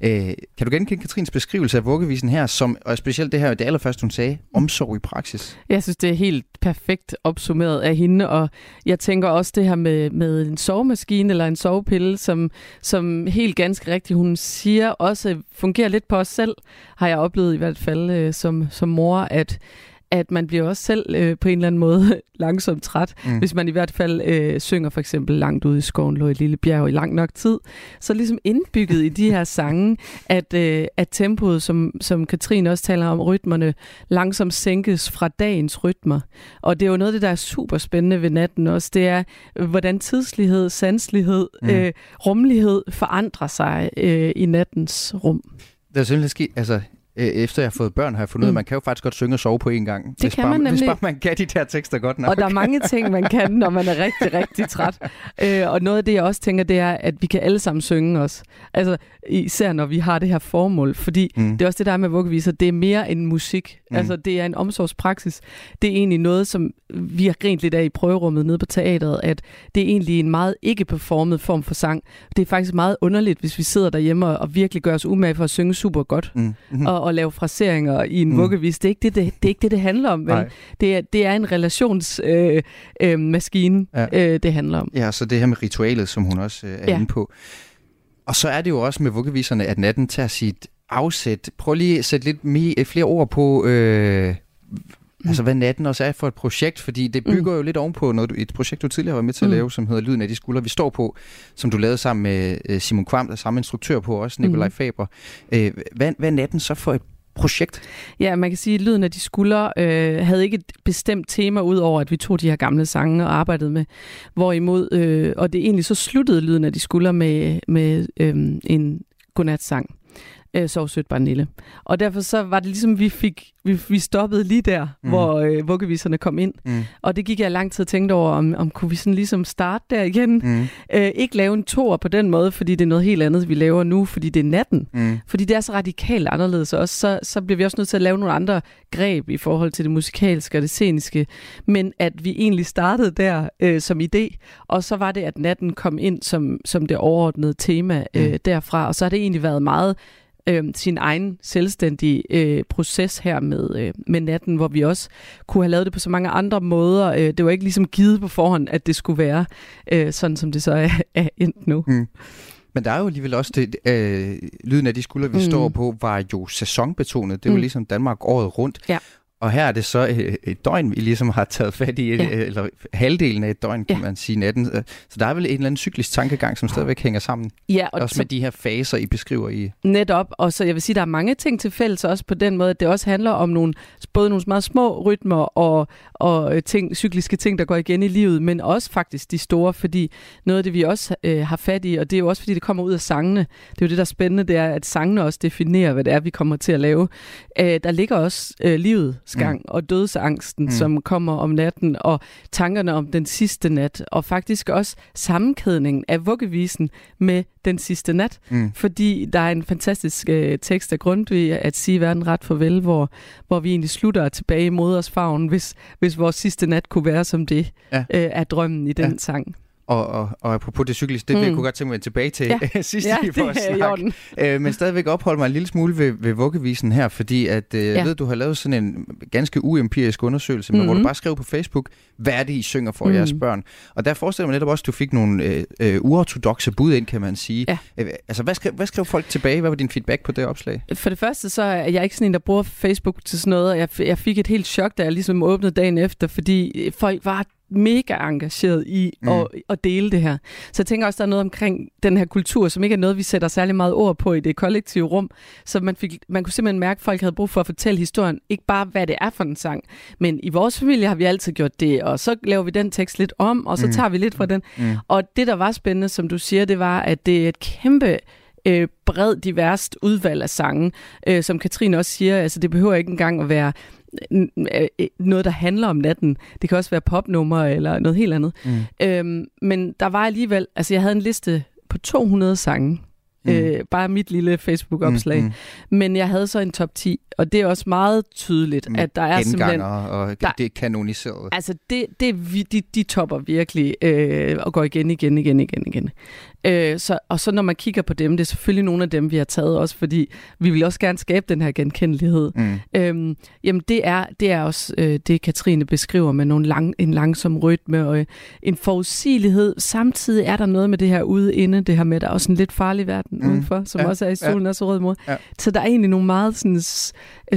Øh, kan du genkende Katrins beskrivelse af vuggevisen her, som, og specielt det her, det allerførste hun sagde, omsorg i praksis? Jeg synes, det er helt perfekt opsummeret af hende, og jeg tænker også det her med, med en sovemaskine eller en sovepille, som, som helt ganske rigtigt, hun siger, også fungerer lidt på os selv, har jeg oplevet i hvert fald øh, som, som mor, at at man bliver også selv øh, på en eller anden måde langsomt træt, mm. hvis man i hvert fald øh, synger for eksempel langt ude i skoven, lå i lille bjerg i lang nok tid. Så ligesom indbygget i de her sange, at, øh, at tempoet, som, som Katrine også taler om, rytmerne langsomt sænkes fra dagens rytmer. Og det er jo noget af det, der er super spændende ved natten også, det er, hvordan tidslighed, sanslighed, mm. øh, rummelighed forandrer sig øh, i nattens rum. Det er simpelthen sket, altså Øh, efter jeg har fået børn, har jeg fundet ud af, mm. at man kan jo faktisk godt synge og sove på en gang. Det hvis kan bare, man nemlig. Hvis bare man kan de der tekster godt nok. Og der er mange ting, man kan, når man er rigtig, rigtig træt. Øh, og noget af det, jeg også tænker, det er, at vi kan alle sammen synge os. Altså, især når vi har det her formål. Fordi mm. det er også det der med vuggeviser, det er mere end musik. Mm. Altså, det er en omsorgspraksis. Det er egentlig noget, som vi har grint lidt af i prøverummet nede på teateret, at det er egentlig en meget ikke-performet form for sang. Det er faktisk meget underligt, hvis vi sidder derhjemme og virkelig gør os umage for at synge super godt. Mm. Mm. Og, og lave fraseringer i en mm. vuggevis. Det er, ikke det, det, det er ikke det, det handler om. Vel? Det, er, det er en relationsmaskine, øh, øh, maskine, ja. øh, det handler om. Ja, så det her med ritualet, som hun også øh, er ja. inde på. Og så er det jo også med vuggeviserne, at natten tager sit afsæt. Prøv lige at sætte lidt mere, flere ord på, øh, Mm. Altså hvad natten også er for et projekt, fordi det bygger mm. jo lidt ovenpå noget, et projekt, du tidligere var med til at mm. lave, som hedder Lyden af de skuldre, vi står på, som du lavede sammen med øh, Simon Kvam, der samme instruktør på, også Nikolaj mm. Faber. Øh, hvad, hvad er natten så for et projekt? Ja, man kan sige, at Lyden af de skuldre øh, havde ikke et bestemt tema, ud over at vi tog de her gamle sange og arbejdede med. Hvorimod, øh, og det egentlig så sluttede Lyden af de skuldre med, med øh, en godnatsang øh, sov sødt barnille. Og derfor så var det ligesom, vi fik vi, vi stoppede lige der, mm. hvor øh, vuggeviserne kom ind. Mm. Og det gik jeg lang tid og tænkte over, om, om kunne vi sådan ligesom starte der igen. Mm. Øh, ikke lave en tor på den måde, fordi det er noget helt andet, vi laver nu, fordi det er natten. Mm. Fordi det er så radikalt anderledes også, så, så bliver vi også nødt til at lave nogle andre greb i forhold til det musikalske og det sceniske. Men at vi egentlig startede der øh, som idé, og så var det, at natten kom ind som, som det overordnede tema øh, mm. derfra. Og så har det egentlig været meget øh, sin egen selvstændige øh, proces her med, øh, med natten, hvor vi også kunne have lavet det på så mange andre måder. Øh, det var ikke ligesom givet på forhånd, at det skulle være øh, sådan, som det så er, er endt nu. Mm. Men der er jo alligevel også det, øh, lyden af de skuldre, vi mm. står på, var jo sæsonbetonet. Det var mm. ligesom Danmark året rundt. Ja. Og her er det så et, et døgn, vi ligesom har taget fat i, ja. eller halvdelen af et døgn, kan ja. man sige, natten. Så der er vel en eller anden cyklisk tankegang, som stadigvæk hænger sammen. Ja, og også med de her faser, I beskriver i. Netop, og så jeg vil sige, der er mange ting til fælles også på den måde, at det også handler om nogle, både nogle meget små rytmer og, og ting, cykliske ting, der går igen i livet, men også faktisk de store, fordi noget af det, vi også øh, har fat i, og det er jo også, fordi det kommer ud af sangene. Det er jo det, der er spændende, det er, at sangene også definerer, hvad det er, vi kommer til at lave. Øh, der ligger også øh, livet gang, mm. og dødsangsten, mm. som kommer om natten, og tankerne om den sidste nat, og faktisk også sammenkædningen af vuggevisen med den sidste nat, mm. fordi der er en fantastisk øh, tekst af Grundtvig, at sige verden ret farvel, hvor, hvor vi egentlig slutter tilbage i modersfarven, hvis, hvis vores sidste nat kunne være som det, ja. øh, er drømmen i den ja. sang. Og, og, og apropos det cyklisk, det mm. vil jeg kunne godt tænke mig tilbage til ja. sidst ja, i vores snak. Øh, men stadigvæk opholde mig en lille smule ved, ved vuggevisen her, fordi at, øh, ja. jeg ved, du har lavet sådan en ganske uempirisk undersøgelse, mm-hmm. men hvor du mhm. bare skrev på Facebook, hvad er det, I synger for mm. jeres børn? Og der forestiller mig netop også, at du fik nogle øh, øh, uortodoxe bud ind, kan man sige. Ja. Øh, altså, hvad skrev, hvad skrev folk tilbage? Hvad var din feedback på det opslag? For det første, så er jeg ikke sådan en, der bruger Facebook til sådan noget, og jeg, jeg fik et helt chok, da jeg ligesom åbnede dagen efter, fordi folk var mega engageret i mm. at, at dele det her. Så jeg tænker også, der er noget omkring den her kultur, som ikke er noget, vi sætter særlig meget ord på i det kollektive rum. Så man, fik, man kunne simpelthen mærke, at folk havde brug for at fortælle historien. Ikke bare, hvad det er for en sang, men i vores familie har vi altid gjort det, og så laver vi den tekst lidt om, og så mm. tager vi lidt fra den. Mm. Og det, der var spændende, som du siger, det var, at det er et kæmpe øh, bred, diverst udvalg af sange. Øh, som Katrine også siger, altså det behøver ikke engang at være noget, der handler om natten. Det kan også være popnummer eller noget helt andet. Mm. Øhm, men der var alligevel, altså jeg havde en liste på 200 sange. Mm. Øh, bare mit lille Facebook-opslag. Mm, mm. Men jeg havde så en top 10, og det er også meget tydeligt, Med at der er simpelthen... og der, det er kanoniseret. Altså, det, det, de, de topper virkelig øh, og går igen, igen, igen, igen, igen. Øh, så, og så når man kigger på dem, det er selvfølgelig nogle af dem, vi har taget også, fordi vi vil også gerne skabe den her genkendelighed. Mm. Øhm, jamen det er, det er også øh, det, Katrine beskriver med nogle lang, en langsom rytme og øh, en forudsigelighed. Samtidig er der noget med det her ude inde, det her med, der er også en lidt farlig verden mm. udenfor, som ja, også er i solen ja. og så rød mod. Ja. Så der er egentlig nogle meget sådan,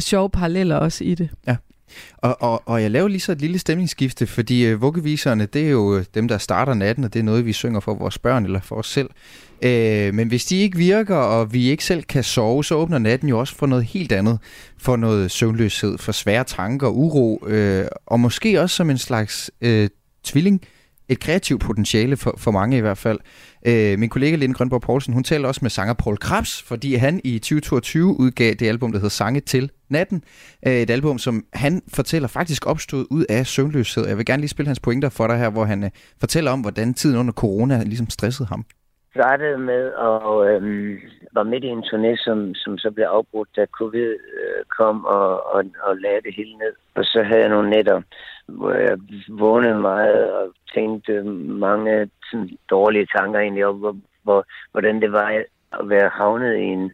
sjove paralleller også i det. Ja. Og, og, og jeg laver lige så et lille stemningsskifte, fordi øh, vuggeviserne, det er jo øh, dem, der starter natten, og det er noget, vi synger for vores børn eller for os selv. Øh, men hvis de ikke virker, og vi ikke selv kan sove, så åbner natten jo også for noget helt andet. For noget søvnløshed, for svære tanker, uro, øh, og måske også som en slags øh, tvilling, et kreativt potentiale for, for mange i hvert fald. Øh, min kollega Linde Grønborg Poulsen, hun taler også med sanger Paul Krabs, fordi han i 2022 udgav det album, der hedder Sange til natten. Øh, et album, som han fortæller faktisk opstod ud af søvnløshed. Jeg vil gerne lige spille hans pointer for dig her, hvor han øh, fortæller om, hvordan tiden under corona ligesom stressede ham startede med at øhm, var midt i en turné, som, som så blev afbrudt, da covid øh, kom og, og, og lagde det hele ned. Og så havde jeg nogle nætter, hvor jeg vågnede meget og tænkte mange sådan, dårlige tanker egentlig om, hvor, hvor, hvordan det var at være havnet i en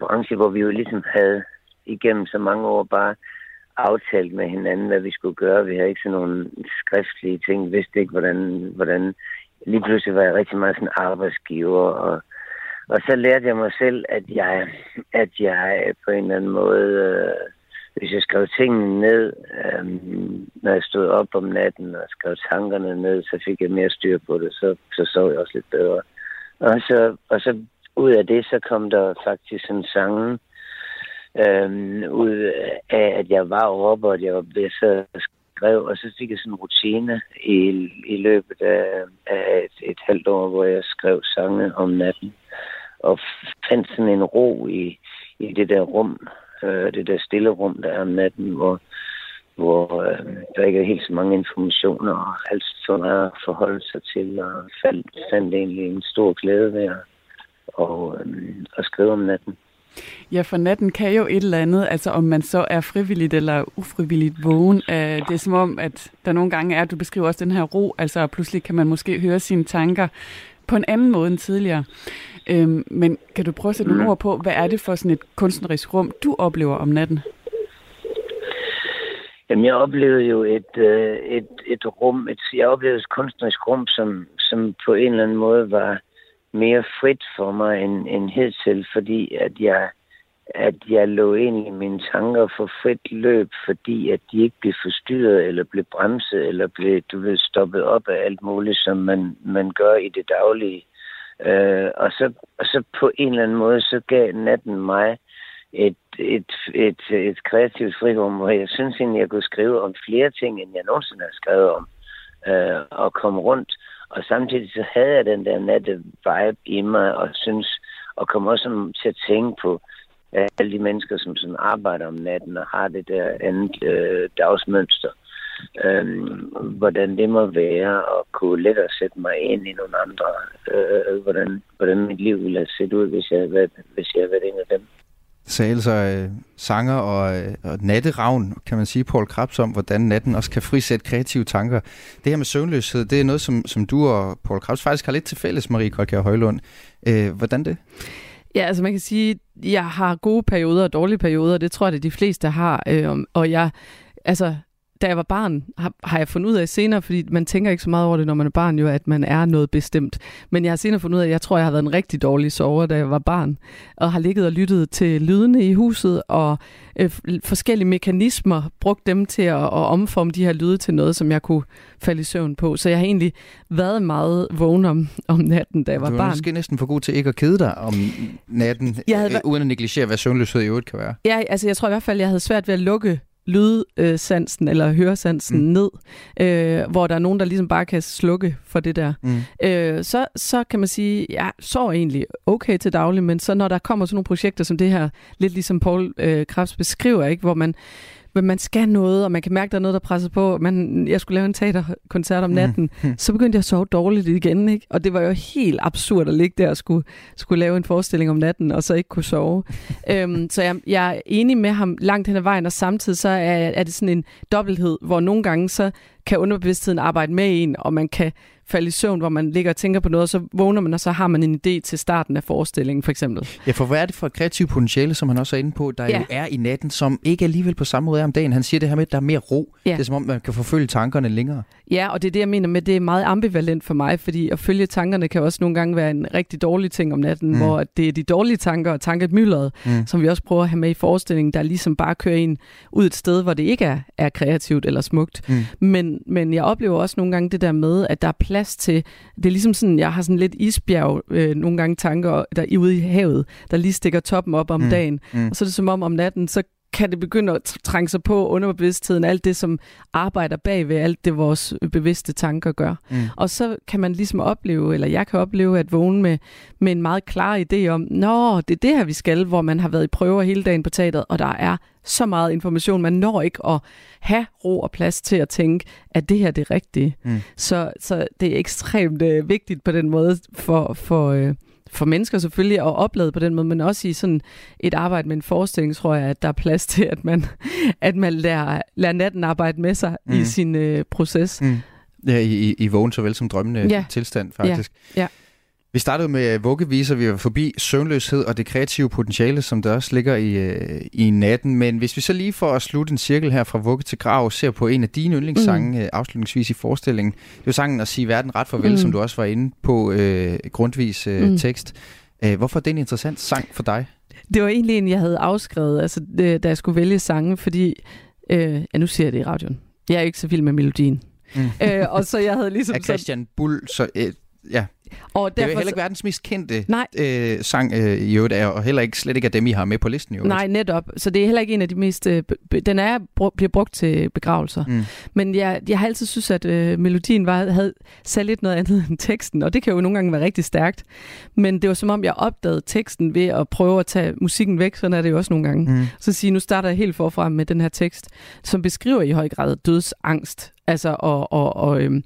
branche, hvor vi jo ligesom havde igennem så mange år bare aftalt med hinanden, hvad vi skulle gøre. Vi havde ikke sådan nogle skriftlige ting, vidste ikke, hvordan, hvordan lige pludselig var jeg rigtig meget sådan arbejdsgiver, og, og så lærte jeg mig selv, at jeg, at jeg på en eller anden måde, øh, hvis jeg skrev tingene ned, øh, når jeg stod op om natten og skrev tankerne ned, så fik jeg mere styr på det, så, så sov jeg også lidt bedre. Og så, og så ud af det, så kom der faktisk en sang, øh, ud af, at jeg var oppe, og at jeg var ved at skrev, og så fik jeg sådan en rutine i, i løbet af, af et, et halvt år, hvor jeg skrev sange om natten, og fandt sådan en ro i, i det der rum, øh, det der stille rum, der er om natten, hvor, hvor øh, der ikke er helt så mange informationer, og alt så meget at forholde sig til, og fandt, fandt egentlig en stor glæde ved at, og, øh, at skrive om natten. Ja, for natten kan jo et eller andet, altså om man så er frivilligt eller ufrivilligt vågen. Øh, det er som om, at der nogle gange er, du beskriver også den her ro, altså pludselig kan man måske høre sine tanker på en anden måde end tidligere. Øhm, men kan du prøve at sætte nogle ord på, hvad er det for sådan et kunstnerisk rum, du oplever om natten? Jamen, jeg oplevede jo et, øh, et, et rum, et, jeg oplevede et kunstnerisk rum, som, som på en eller anden måde var mere frit for mig end, end hidtil, fordi at jeg, at jeg lå ind i mine tanker for frit løb, fordi at de ikke blev forstyrret, eller blev bremset, eller blev du ved, stoppet op af alt muligt, som man, man gør i det daglige. Øh, og, så, og så på en eller anden måde, så gav natten mig et, et, et, et kreativt frirum, hvor jeg synes egentlig, jeg kunne skrive om flere ting, end jeg nogensinde har skrevet om, øh, og komme rundt. Og samtidig så havde jeg den der natte vibe i mig, og synes, og kom også til at tænke på alle de mennesker, som sådan arbejder om natten og har det der andet øh, dagsmønster. Øhm, hvordan det må være at kunne lettere sætte mig ind i nogle andre. Øh, øh, hvordan, hvordan mit liv ville have set ud, hvis jeg havde været, hvis jeg havde været en af dem sagde altså øh, sanger og, øh, og natteravn, kan man sige, Paul Krabs om, hvordan natten også kan frisætte kreative tanker. Det her med søvnløshed, det er noget, som, som du og Paul Krabs faktisk har lidt til fælles, Marie Kolkjær Højlund. Øh, hvordan det? Ja, altså man kan sige, jeg har gode perioder og dårlige perioder, det tror jeg, det de fleste har. Øh, og jeg, altså, da jeg var barn, har, har jeg fundet ud af senere, fordi man tænker ikke så meget over det, når man er barn, jo, at man er noget bestemt. Men jeg har senere fundet ud af, at jeg tror, jeg har været en rigtig dårlig sover, da jeg var barn, og har ligget og lyttet til lydene i huset, og øh, forskellige mekanismer, brugt dem til at, at omforme de her lyde til noget, som jeg kunne falde i søvn på. Så jeg har egentlig været meget vågen om, om natten, da jeg var barn. Du er måske næsten for god til ikke at kede dig om natten, jeg havde... øh, uden at negligere, hvad søvnløshed i øvrigt kan være. Ja, altså jeg tror i hvert fald, jeg havde svært ved at lukke lydsansen eller høresansen mm. ned, øh, hvor der er nogen, der ligesom bare kan slukke for det der. Mm. Øh, så, så kan man sige, jeg så egentlig okay til daglig, men så når der kommer sådan nogle projekter som det her, lidt ligesom Paul øh, Krabs beskriver, ikke, hvor man men man skal noget, og man kan mærke, at der er noget, der presser på. Man, jeg skulle lave en teaterkoncert om natten, mm. så begyndte jeg at sove dårligt igen. Ikke? Og det var jo helt absurd at ligge der og skulle, skulle lave en forestilling om natten, og så ikke kunne sove. øhm, så jeg, jeg er enig med ham langt hen ad vejen, og samtidig så er, er det sådan en dobbelthed, hvor nogle gange så kan underbevidstheden arbejde med en, og man kan falde i søvn, hvor man ligger og tænker på noget, og så vågner man, og så har man en idé til starten af forestillingen, for eksempel. Ja, for hvad er det for et kreativt potentiale, som han også er inde på, der ja. jo er i natten, som ikke alligevel på samme måde er om dagen? Han siger det her med, at der er mere ro. Ja. Det er som om, man kan forfølge tankerne længere. Ja, og det er det, jeg mener med, det er meget ambivalent for mig, fordi at følge tankerne kan også nogle gange være en rigtig dårlig ting om natten, mm. hvor det er de dårlige tanker og tankemyldret, mm. som vi også prøver at have med i forestillingen, der ligesom bare kører ind ud et sted, hvor det ikke er, er kreativt eller smukt. Mm. Men, men jeg oplever også nogle gange det der med, at der er plads til, det er ligesom sådan, jeg har sådan lidt isbjerg øh, nogle gange tanker der er ude i havet, der lige stikker toppen op om mm. dagen, mm. og så er det som om om natten, så kan det begynde at trænge sig på underbevidstheden, alt det, som arbejder bag ved alt det, vores bevidste tanker gør. Mm. Og så kan man ligesom opleve, eller jeg kan opleve, at vågne med, med en meget klar idé om, nå, det er det her, vi skal, hvor man har været i prøver hele dagen på teateret, og der er så meget information, man når ikke at have ro og plads til at tænke, at det her det er rigtigt. Mm. Så, så det er ekstremt øh, vigtigt på den måde for, for, øh, for mennesker selvfølgelig at oplade på den måde, men også i sådan et arbejde med en forestilling, tror jeg, at der er plads til, at man, at man lærer, lærer natten arbejde med sig mm. i sin øh, proces. Mm. Ja, i, i vågen såvel som drømmende ja. tilstand, faktisk. Ja. ja. Vi startede med vuggeviser, vi var forbi søvnløshed og det kreative potentiale, som der også ligger i, øh, i natten. Men hvis vi så lige for at slutte en cirkel her fra vugge til grav, ser på en af dine yndlingssange mm. Øh, afslutningsvis i forestillingen. Det er sangen at sige verden ret farvel, mm. som du også var inde på øh, grundvis øh, mm. tekst. Øh, hvorfor er det en interessant sang for dig? Det var egentlig en, jeg havde afskrevet, altså, da jeg skulle vælge sange, fordi... Øh, ja, nu siger jeg det i radioen. Jeg er ikke så vild med melodien. Mm. øh, og så jeg havde ligesom... Er Christian Bull så... Øh, ja, Og Det er jo derfor heller ikke verdens mest kendte Nej. øh, sang øh, i øvrigt, er, og heller ikke slet ikke af dem, I har med på listen i øvrigt. Nej, netop. Så det er heller ikke en af de mest... Øh, den er br- bliver brugt til begravelser. Mm. Men jeg, jeg har altid synes, at øh, melodien var, havde sagde lidt noget andet end teksten, og det kan jo nogle gange være rigtig stærkt. Men det var som om, jeg opdagede teksten ved at prøve at tage musikken væk, sådan er det jo også nogle gange. Mm. Så sige, nu starter jeg helt forfra med den her tekst, som beskriver i høj grad dødsangst. Altså, og, og, og øhm,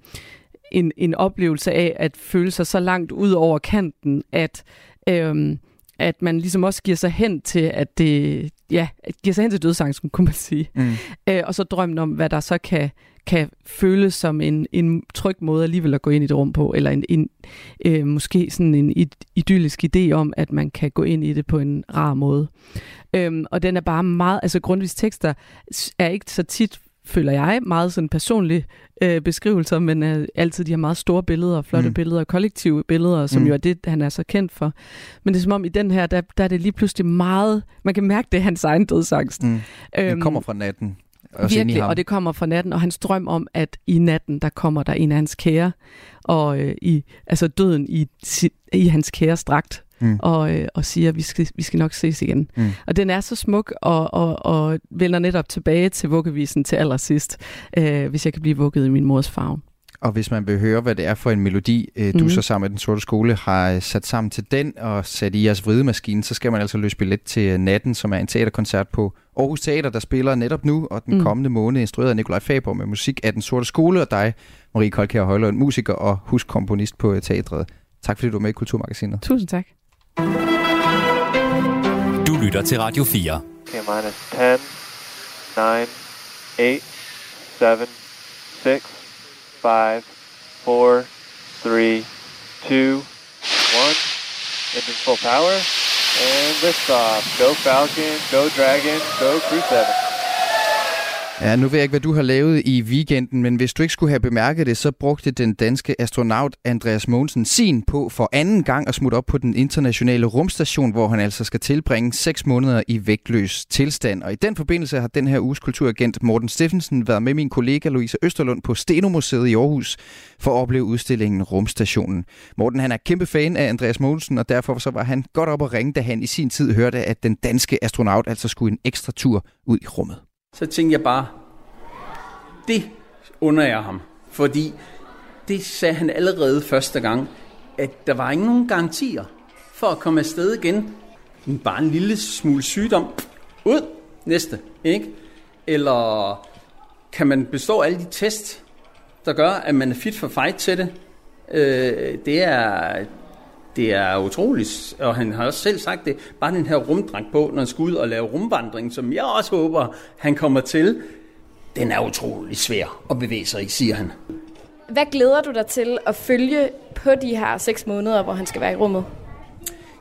en, en oplevelse af at føle sig så langt ud over kanten, at, øhm, at man ligesom også giver sig hen til, at det, ja, giver sig hen til dødsangsten, kunne man sige. Mm. Øh, og så drømmen om, hvad der så kan, kan føles som en, en tryg måde alligevel at gå ind i et rum på, eller en, en øh, måske sådan en id- idyllisk idé om, at man kan gå ind i det på en rar måde. Øhm, og den er bare meget, altså grundvis tekster er ikke så tit, føler jeg, meget sådan personlige øh, beskrivelser, men øh, altid de her meget store billeder, flotte Mm. billeder, kollektive billeder, som Mm. jo er det, han er så kendt for. Men det er som om i den her, der, der er det lige pludselig meget, man kan mærke, det er hans egen dødsangst. Mm. Øhm, kommer fra natten. Også Virkelig, og det kommer fra natten, og hans drøm om, at i natten, der kommer der en af hans kære, og øh, i, altså døden i, i hans kæres dragt, Mm. og, øh, og siger, at vi skal, vi skal nok ses igen. Mm. Og den er så smuk, og, og, og vender netop tilbage til vuggevisen til allersidst, øh, hvis jeg kan blive vugget i min mors farve. Og hvis man vil høre, hvad det er for en melodi, øh, du Mhm. så sammen med Den Sorte Skole har øh, sat sammen til den og sat i jeres vridemaskine, så skal man altså løse billet til øh, Natten, som er en teaterkoncert på Aarhus Teater, der spiller netop nu og den Mm. kommende måned, instrueret af Nikolaj Faber med musik af Den Sorte Skole og dig, Marie Kolkær Højlund, musiker og huskomponist på teatret. Tak fordi du var med i Kulturmagasinet. Tusind tak. Du lytter til Radio 4. Okay, minus 10, 9, 8, 7, 6, 5, 4, 3, 2, 1. Engine full power. And liftoff. Go Falcon, go Dragon, go Crew 7. Ja, nu ved jeg ikke, hvad du har lavet i weekenden, men hvis du ikke skulle have bemærket det, så brugte den danske astronaut Andreas Mogensen sin på for anden gang at smutte op på den internationale rumstation, hvor han altså skal tilbringe seks måneder i vægtløs tilstand. Og i den forbindelse har den her uges kulturagent Morten Steffensen været med min kollega Louise Østerlund på Stenomuseet i Aarhus for at opleve udstillingen Rumstationen. Morten han er kæmpe fan af Andreas Mogensen, og derfor så var han godt op at ringe, da han i sin tid hørte, at den danske astronaut altså skulle en ekstra tur ud i rummet. Så tænkte jeg bare, det under jeg ham. Fordi det sagde han allerede første gang, at der var ikke nogen garantier for at komme afsted igen. Bare en lille smule sygdom. Ud. Næste. Ikke? Eller kan man bestå alle de test, der gør, at man er fit for fight til det? Øh, det er, det er utroligt, og han har også selv sagt det, bare den her rumdragt på, når han skal ud og lave rumvandring, som jeg også håber, han kommer til, den er utrolig svær at bevæge sig i, siger han. Hvad glæder du dig til at følge på de her seks måneder, hvor han skal være i rummet?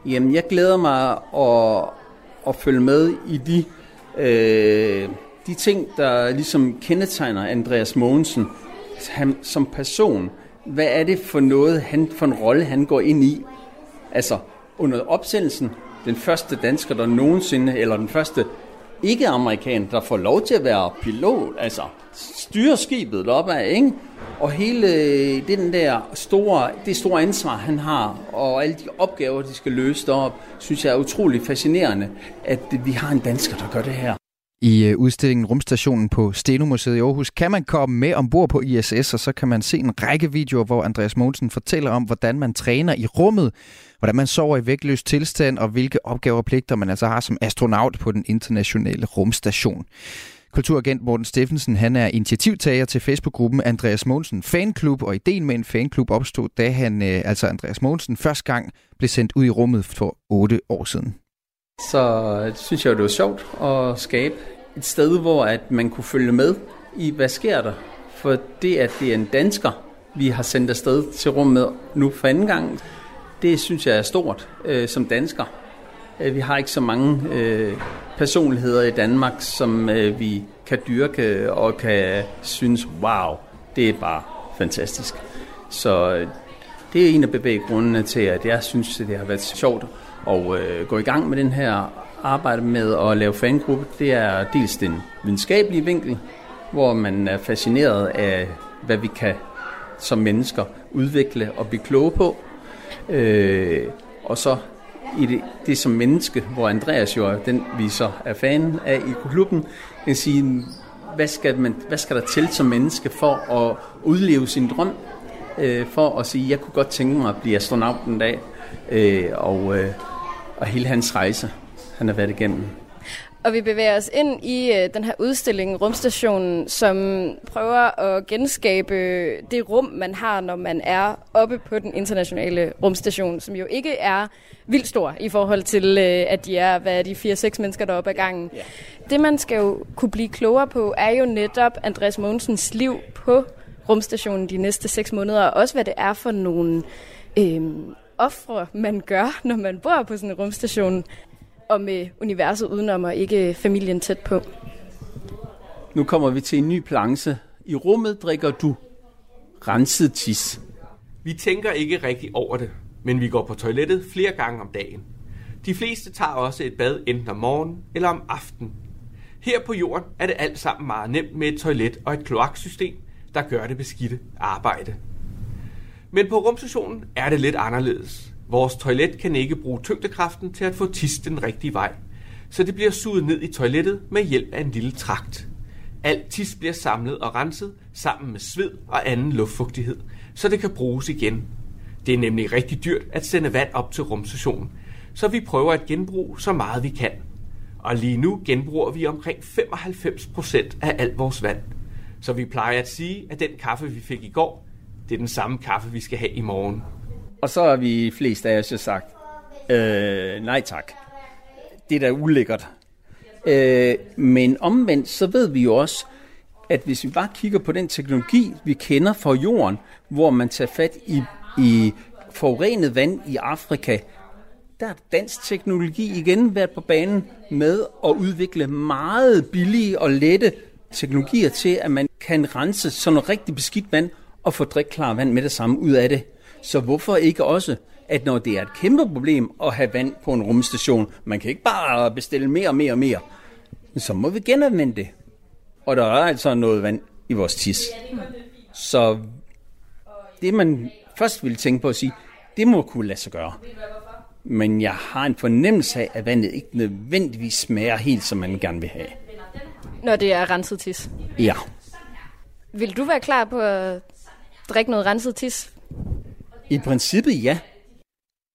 Jamen, jeg glæder mig at, at følge med i de, øh, de ting, der ligesom kendetegner Andreas Mogensen han, som person. Hvad er det for noget, han, for en rolle, han går ind i? Altså, under opsendelsen, den første dansker, der nogensinde, eller den første ikke-amerikaner, der får lov til at være pilot, altså styre skibet deroppe af, ikke? Og hele øh, det den der store, det store ansvar, han har, og alle de opgaver, de skal løse deroppe, synes jeg er utrolig fascinerende, at vi har en dansker, der gør det her. I øh, udstillingen Rumstationen på Stenomuseet i Aarhus kan man komme med ombord på ISS, og så kan man se en række videoer, hvor Andreas Mogensen fortæller om, hvordan man træner i rummet, hvordan man sover i vægtløs tilstand, og hvilke opgaver og pligter man altså har som astronaut på den internationale rumstation. Kulturagent Morten Steffensen, han er initiativtager til Facebook-gruppen Andreas Mogensen Fanklub, og ideen med en fanklub opstod, da han, øh, altså Andreas Mogensen, første gang blev sendt ud i rummet for otte år siden. Så øh, synes jeg, det var sjovt at skabe et sted, hvor at man kunne følge med i, hvad sker der. For det, at det er en dansker, vi har sendt afsted til rummet nu for anden gang, det synes jeg er stort øh, som dansker. Øh, vi har ikke så mange øh, personligheder i Danmark, som øh, vi kan dyrke og kan synes, wow, det er bare fantastisk. Så øh, det er en af bevæggrundene til, at jeg synes, at det har været sjovt at øh, gå i gang med den her arbejde med at lave fangruppe. Det er dels den videnskabelige vinkel, hvor man er fascineret af, hvad vi kan som mennesker udvikle og blive kloge på. Øh, og så i det, det som menneske, hvor Andreas jo er den, vi så er fan af i klubben, kan sige, hvad skal, man, hvad skal der til som menneske for at udleve sin drøm? Øh, for at sige, jeg kunne godt tænke mig at blive astronaut en dag. Øh, og, øh, og hele hans rejse, han har været igennem. Og vi bevæger os ind i øh, den her udstilling, Rumstationen, som prøver at genskabe det rum, man har, når man er oppe på den internationale rumstation, som jo ikke er vildt stor i forhold til, øh, at de er, hvad er de, 4-6 mennesker deroppe ad gangen. Yeah. Det, man skal jo kunne blive klogere på, er jo netop Andreas Mogensens liv på rumstationen de næste 6 måneder, og også hvad det er for nogle øh, ofre, man gør, når man bor på sådan en rumstation og med universet udenom og ikke familien tæt på. Nu kommer vi til en ny planche. I rummet drikker du renset tis. Vi tænker ikke rigtig over det, men vi går på toilettet flere gange om dagen. De fleste tager også et bad enten om morgenen eller om aftenen. Her på jorden er det alt sammen meget nemt med et toilet og et kloaksystem, der gør det beskidte arbejde. Men på rumstationen er det lidt anderledes. Vores toilet kan ikke bruge tyngdekraften til at få tis den rigtige vej, så det bliver suget ned i toilettet med hjælp af en lille trakt. Alt tis bliver samlet og renset sammen med sved og anden luftfugtighed, så det kan bruges igen. Det er nemlig rigtig dyrt at sende vand op til rumstationen, så vi prøver at genbruge så meget vi kan. Og lige nu genbruger vi omkring 95% af alt vores vand. Så vi plejer at sige, at den kaffe, vi fik i går, det er den samme kaffe, vi skal have i morgen. Og så har vi flest af os jo sagt, øh, nej tak. Det er da ulækkert. Øh, men omvendt, så ved vi jo også, at hvis vi bare kigger på den teknologi, vi kender fra jorden, hvor man tager fat i, i forurenet vand i Afrika, der har dansk teknologi igen været på banen med at udvikle meget billige og lette teknologier til, at man kan rense sådan noget rigtig beskidt vand og få drikklar vand med det samme ud af det. Så hvorfor ikke også, at når det er et kæmpe problem at have vand på en rumstation, man kan ikke bare bestille mere og mere og mere, så må vi genanvende det. Og der er altså noget vand i vores tis. Så det man først ville tænke på at sige, det må kunne lade sig gøre. Men jeg har en fornemmelse af, at vandet ikke nødvendigvis smager helt, som man gerne vil have. Når det er renset tis? Ja. Vil du være klar på at drikke noget renset tis? I princippet ja.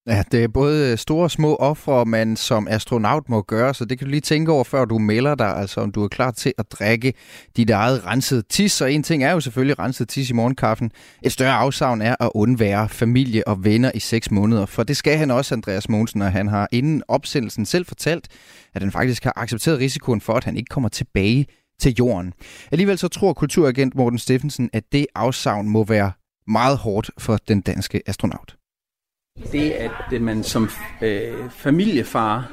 Ja, det er både store og små ofre, man som astronaut må gøre, så det kan du lige tænke over, før du melder dig, altså om du er klar til at drikke dit eget renset tis. Og en ting er jo selvfølgelig renset tis i morgenkaffen. Et større afsavn er at undvære familie og venner i seks måneder, for det skal han også, Andreas Mogensen, og han har inden opsendelsen selv fortalt, at han faktisk har accepteret risikoen for, at han ikke kommer tilbage til jorden. Alligevel så tror kulturagent Morten Steffensen, at det afsavn må være meget hårdt for den danske astronaut. Det, at man som øh, familiefar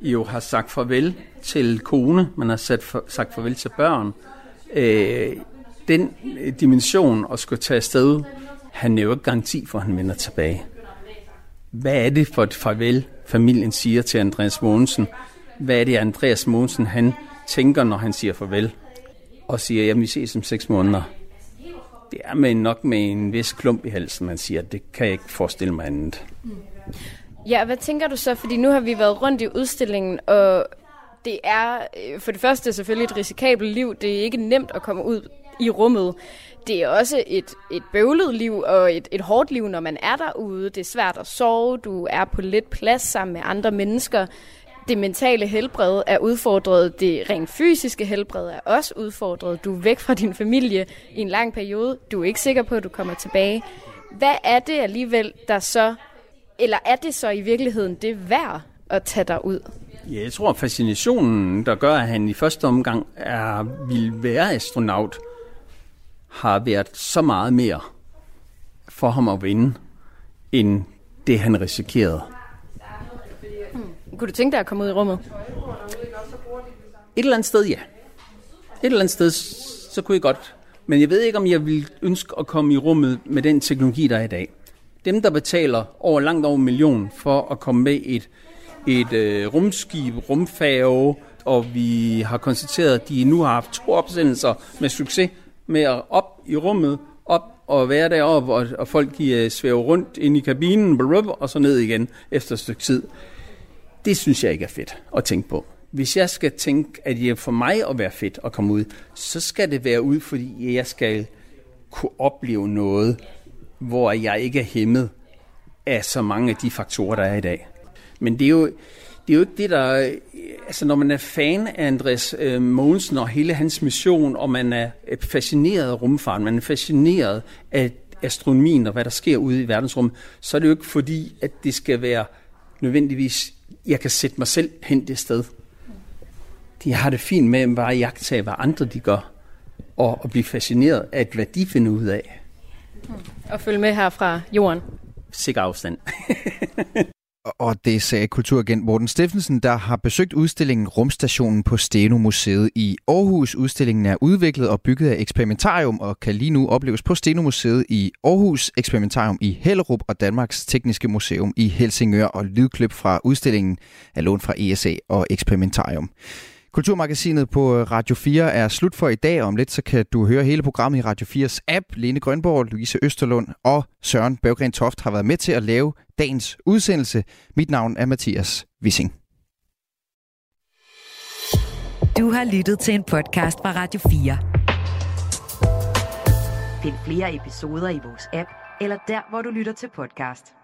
jo har sagt farvel til kone, man har sat for, sagt farvel til børn, øh, den øh, dimension at skulle tage afsted, han er jo ikke garanti for, at han vender tilbage. Hvad er det for et farvel, familien siger til Andreas Mogensen? Hvad er det, Andreas Mogensen han tænker, når han siger farvel? Og siger, jamen vi ses om seks måneder det er med nok med en vis klump i halsen, man siger, det kan jeg ikke forestille mig andet. Mm. Ja, hvad tænker du så? Fordi nu har vi været rundt i udstillingen, og det er øh, for det første selvfølgelig et risikabelt liv. Det er ikke nemt at komme ud i rummet. Det er også et, et bøvlet liv og et, et hårdt liv, når man er derude. Det er svært at sove, du er på lidt plads sammen med andre mennesker det mentale helbred er udfordret, det rent fysiske helbred er også udfordret. Du er væk fra din familie i en lang periode, du er ikke sikker på, at du kommer tilbage. Hvad er det alligevel, der så, eller er det så i virkeligheden det værd at tage dig ud? Ja, jeg tror, fascinationen, der gør, at han i første omgang er, vil være astronaut, har været så meget mere for ham at vinde, end det han risikerede. Kunne du tænke dig at komme ud i rummet? Et eller andet sted, ja. Et eller andet sted, så kunne jeg godt. Men jeg ved ikke, om jeg vil ønske at komme i rummet med den teknologi, der er i dag. Dem, der betaler over langt over en million for at komme med et, et øh, rumskib, rumfærge, og vi har konstateret, at de nu har haft to opsendelser med succes med at op i rummet, op og være deroppe, og, og folk de, uh, svæver rundt ind i kabinen, og så ned igen efter et stykke tid. Det synes jeg ikke er fedt at tænke på. Hvis jeg skal tænke, at det er for mig at være fedt at komme ud, så skal det være ud, fordi jeg skal kunne opleve noget, hvor jeg ikke er hæmmet af så mange af de faktorer, der er i dag. Men det er jo, det er jo ikke det, der... Altså, når man er fan af Andres øh, Mogensen og hele hans mission, og man er fascineret af rumfart, man er fascineret af astronomien og hvad der sker ude i verdensrummet, så er det jo ikke fordi, at det skal være nødvendigvis, jeg kan sætte mig selv hen det sted. De har det fint med at bare jagtage, hvad andre de gør, og, og blive fascineret af, hvad de finder ud af. Og følge med her fra jorden. Sikker afstand. Og det sagde kulturagent Morten Steffensen, der har besøgt udstillingen Rumstationen på Steno Museet i Aarhus. Udstillingen er udviklet og bygget af Experimentarium og kan lige nu opleves på Steno Museet i Aarhus, Experimentarium i Hellerup og Danmarks Tekniske Museum i Helsingør. Og lydklip fra udstillingen er lånt fra ESA og Experimentarium. Kulturmagasinet på Radio 4 er slut for i dag. Om lidt så kan du høre hele programmet i Radio 4's app. Lene Grønborg, Louise Østerlund og Søren Berggren Toft har været med til at lave dagens udsendelse. Mit navn er Mathias Wissing. Du har lyttet til en podcast fra Radio 4. Find flere episoder i vores app, eller der, hvor du lytter til podcast.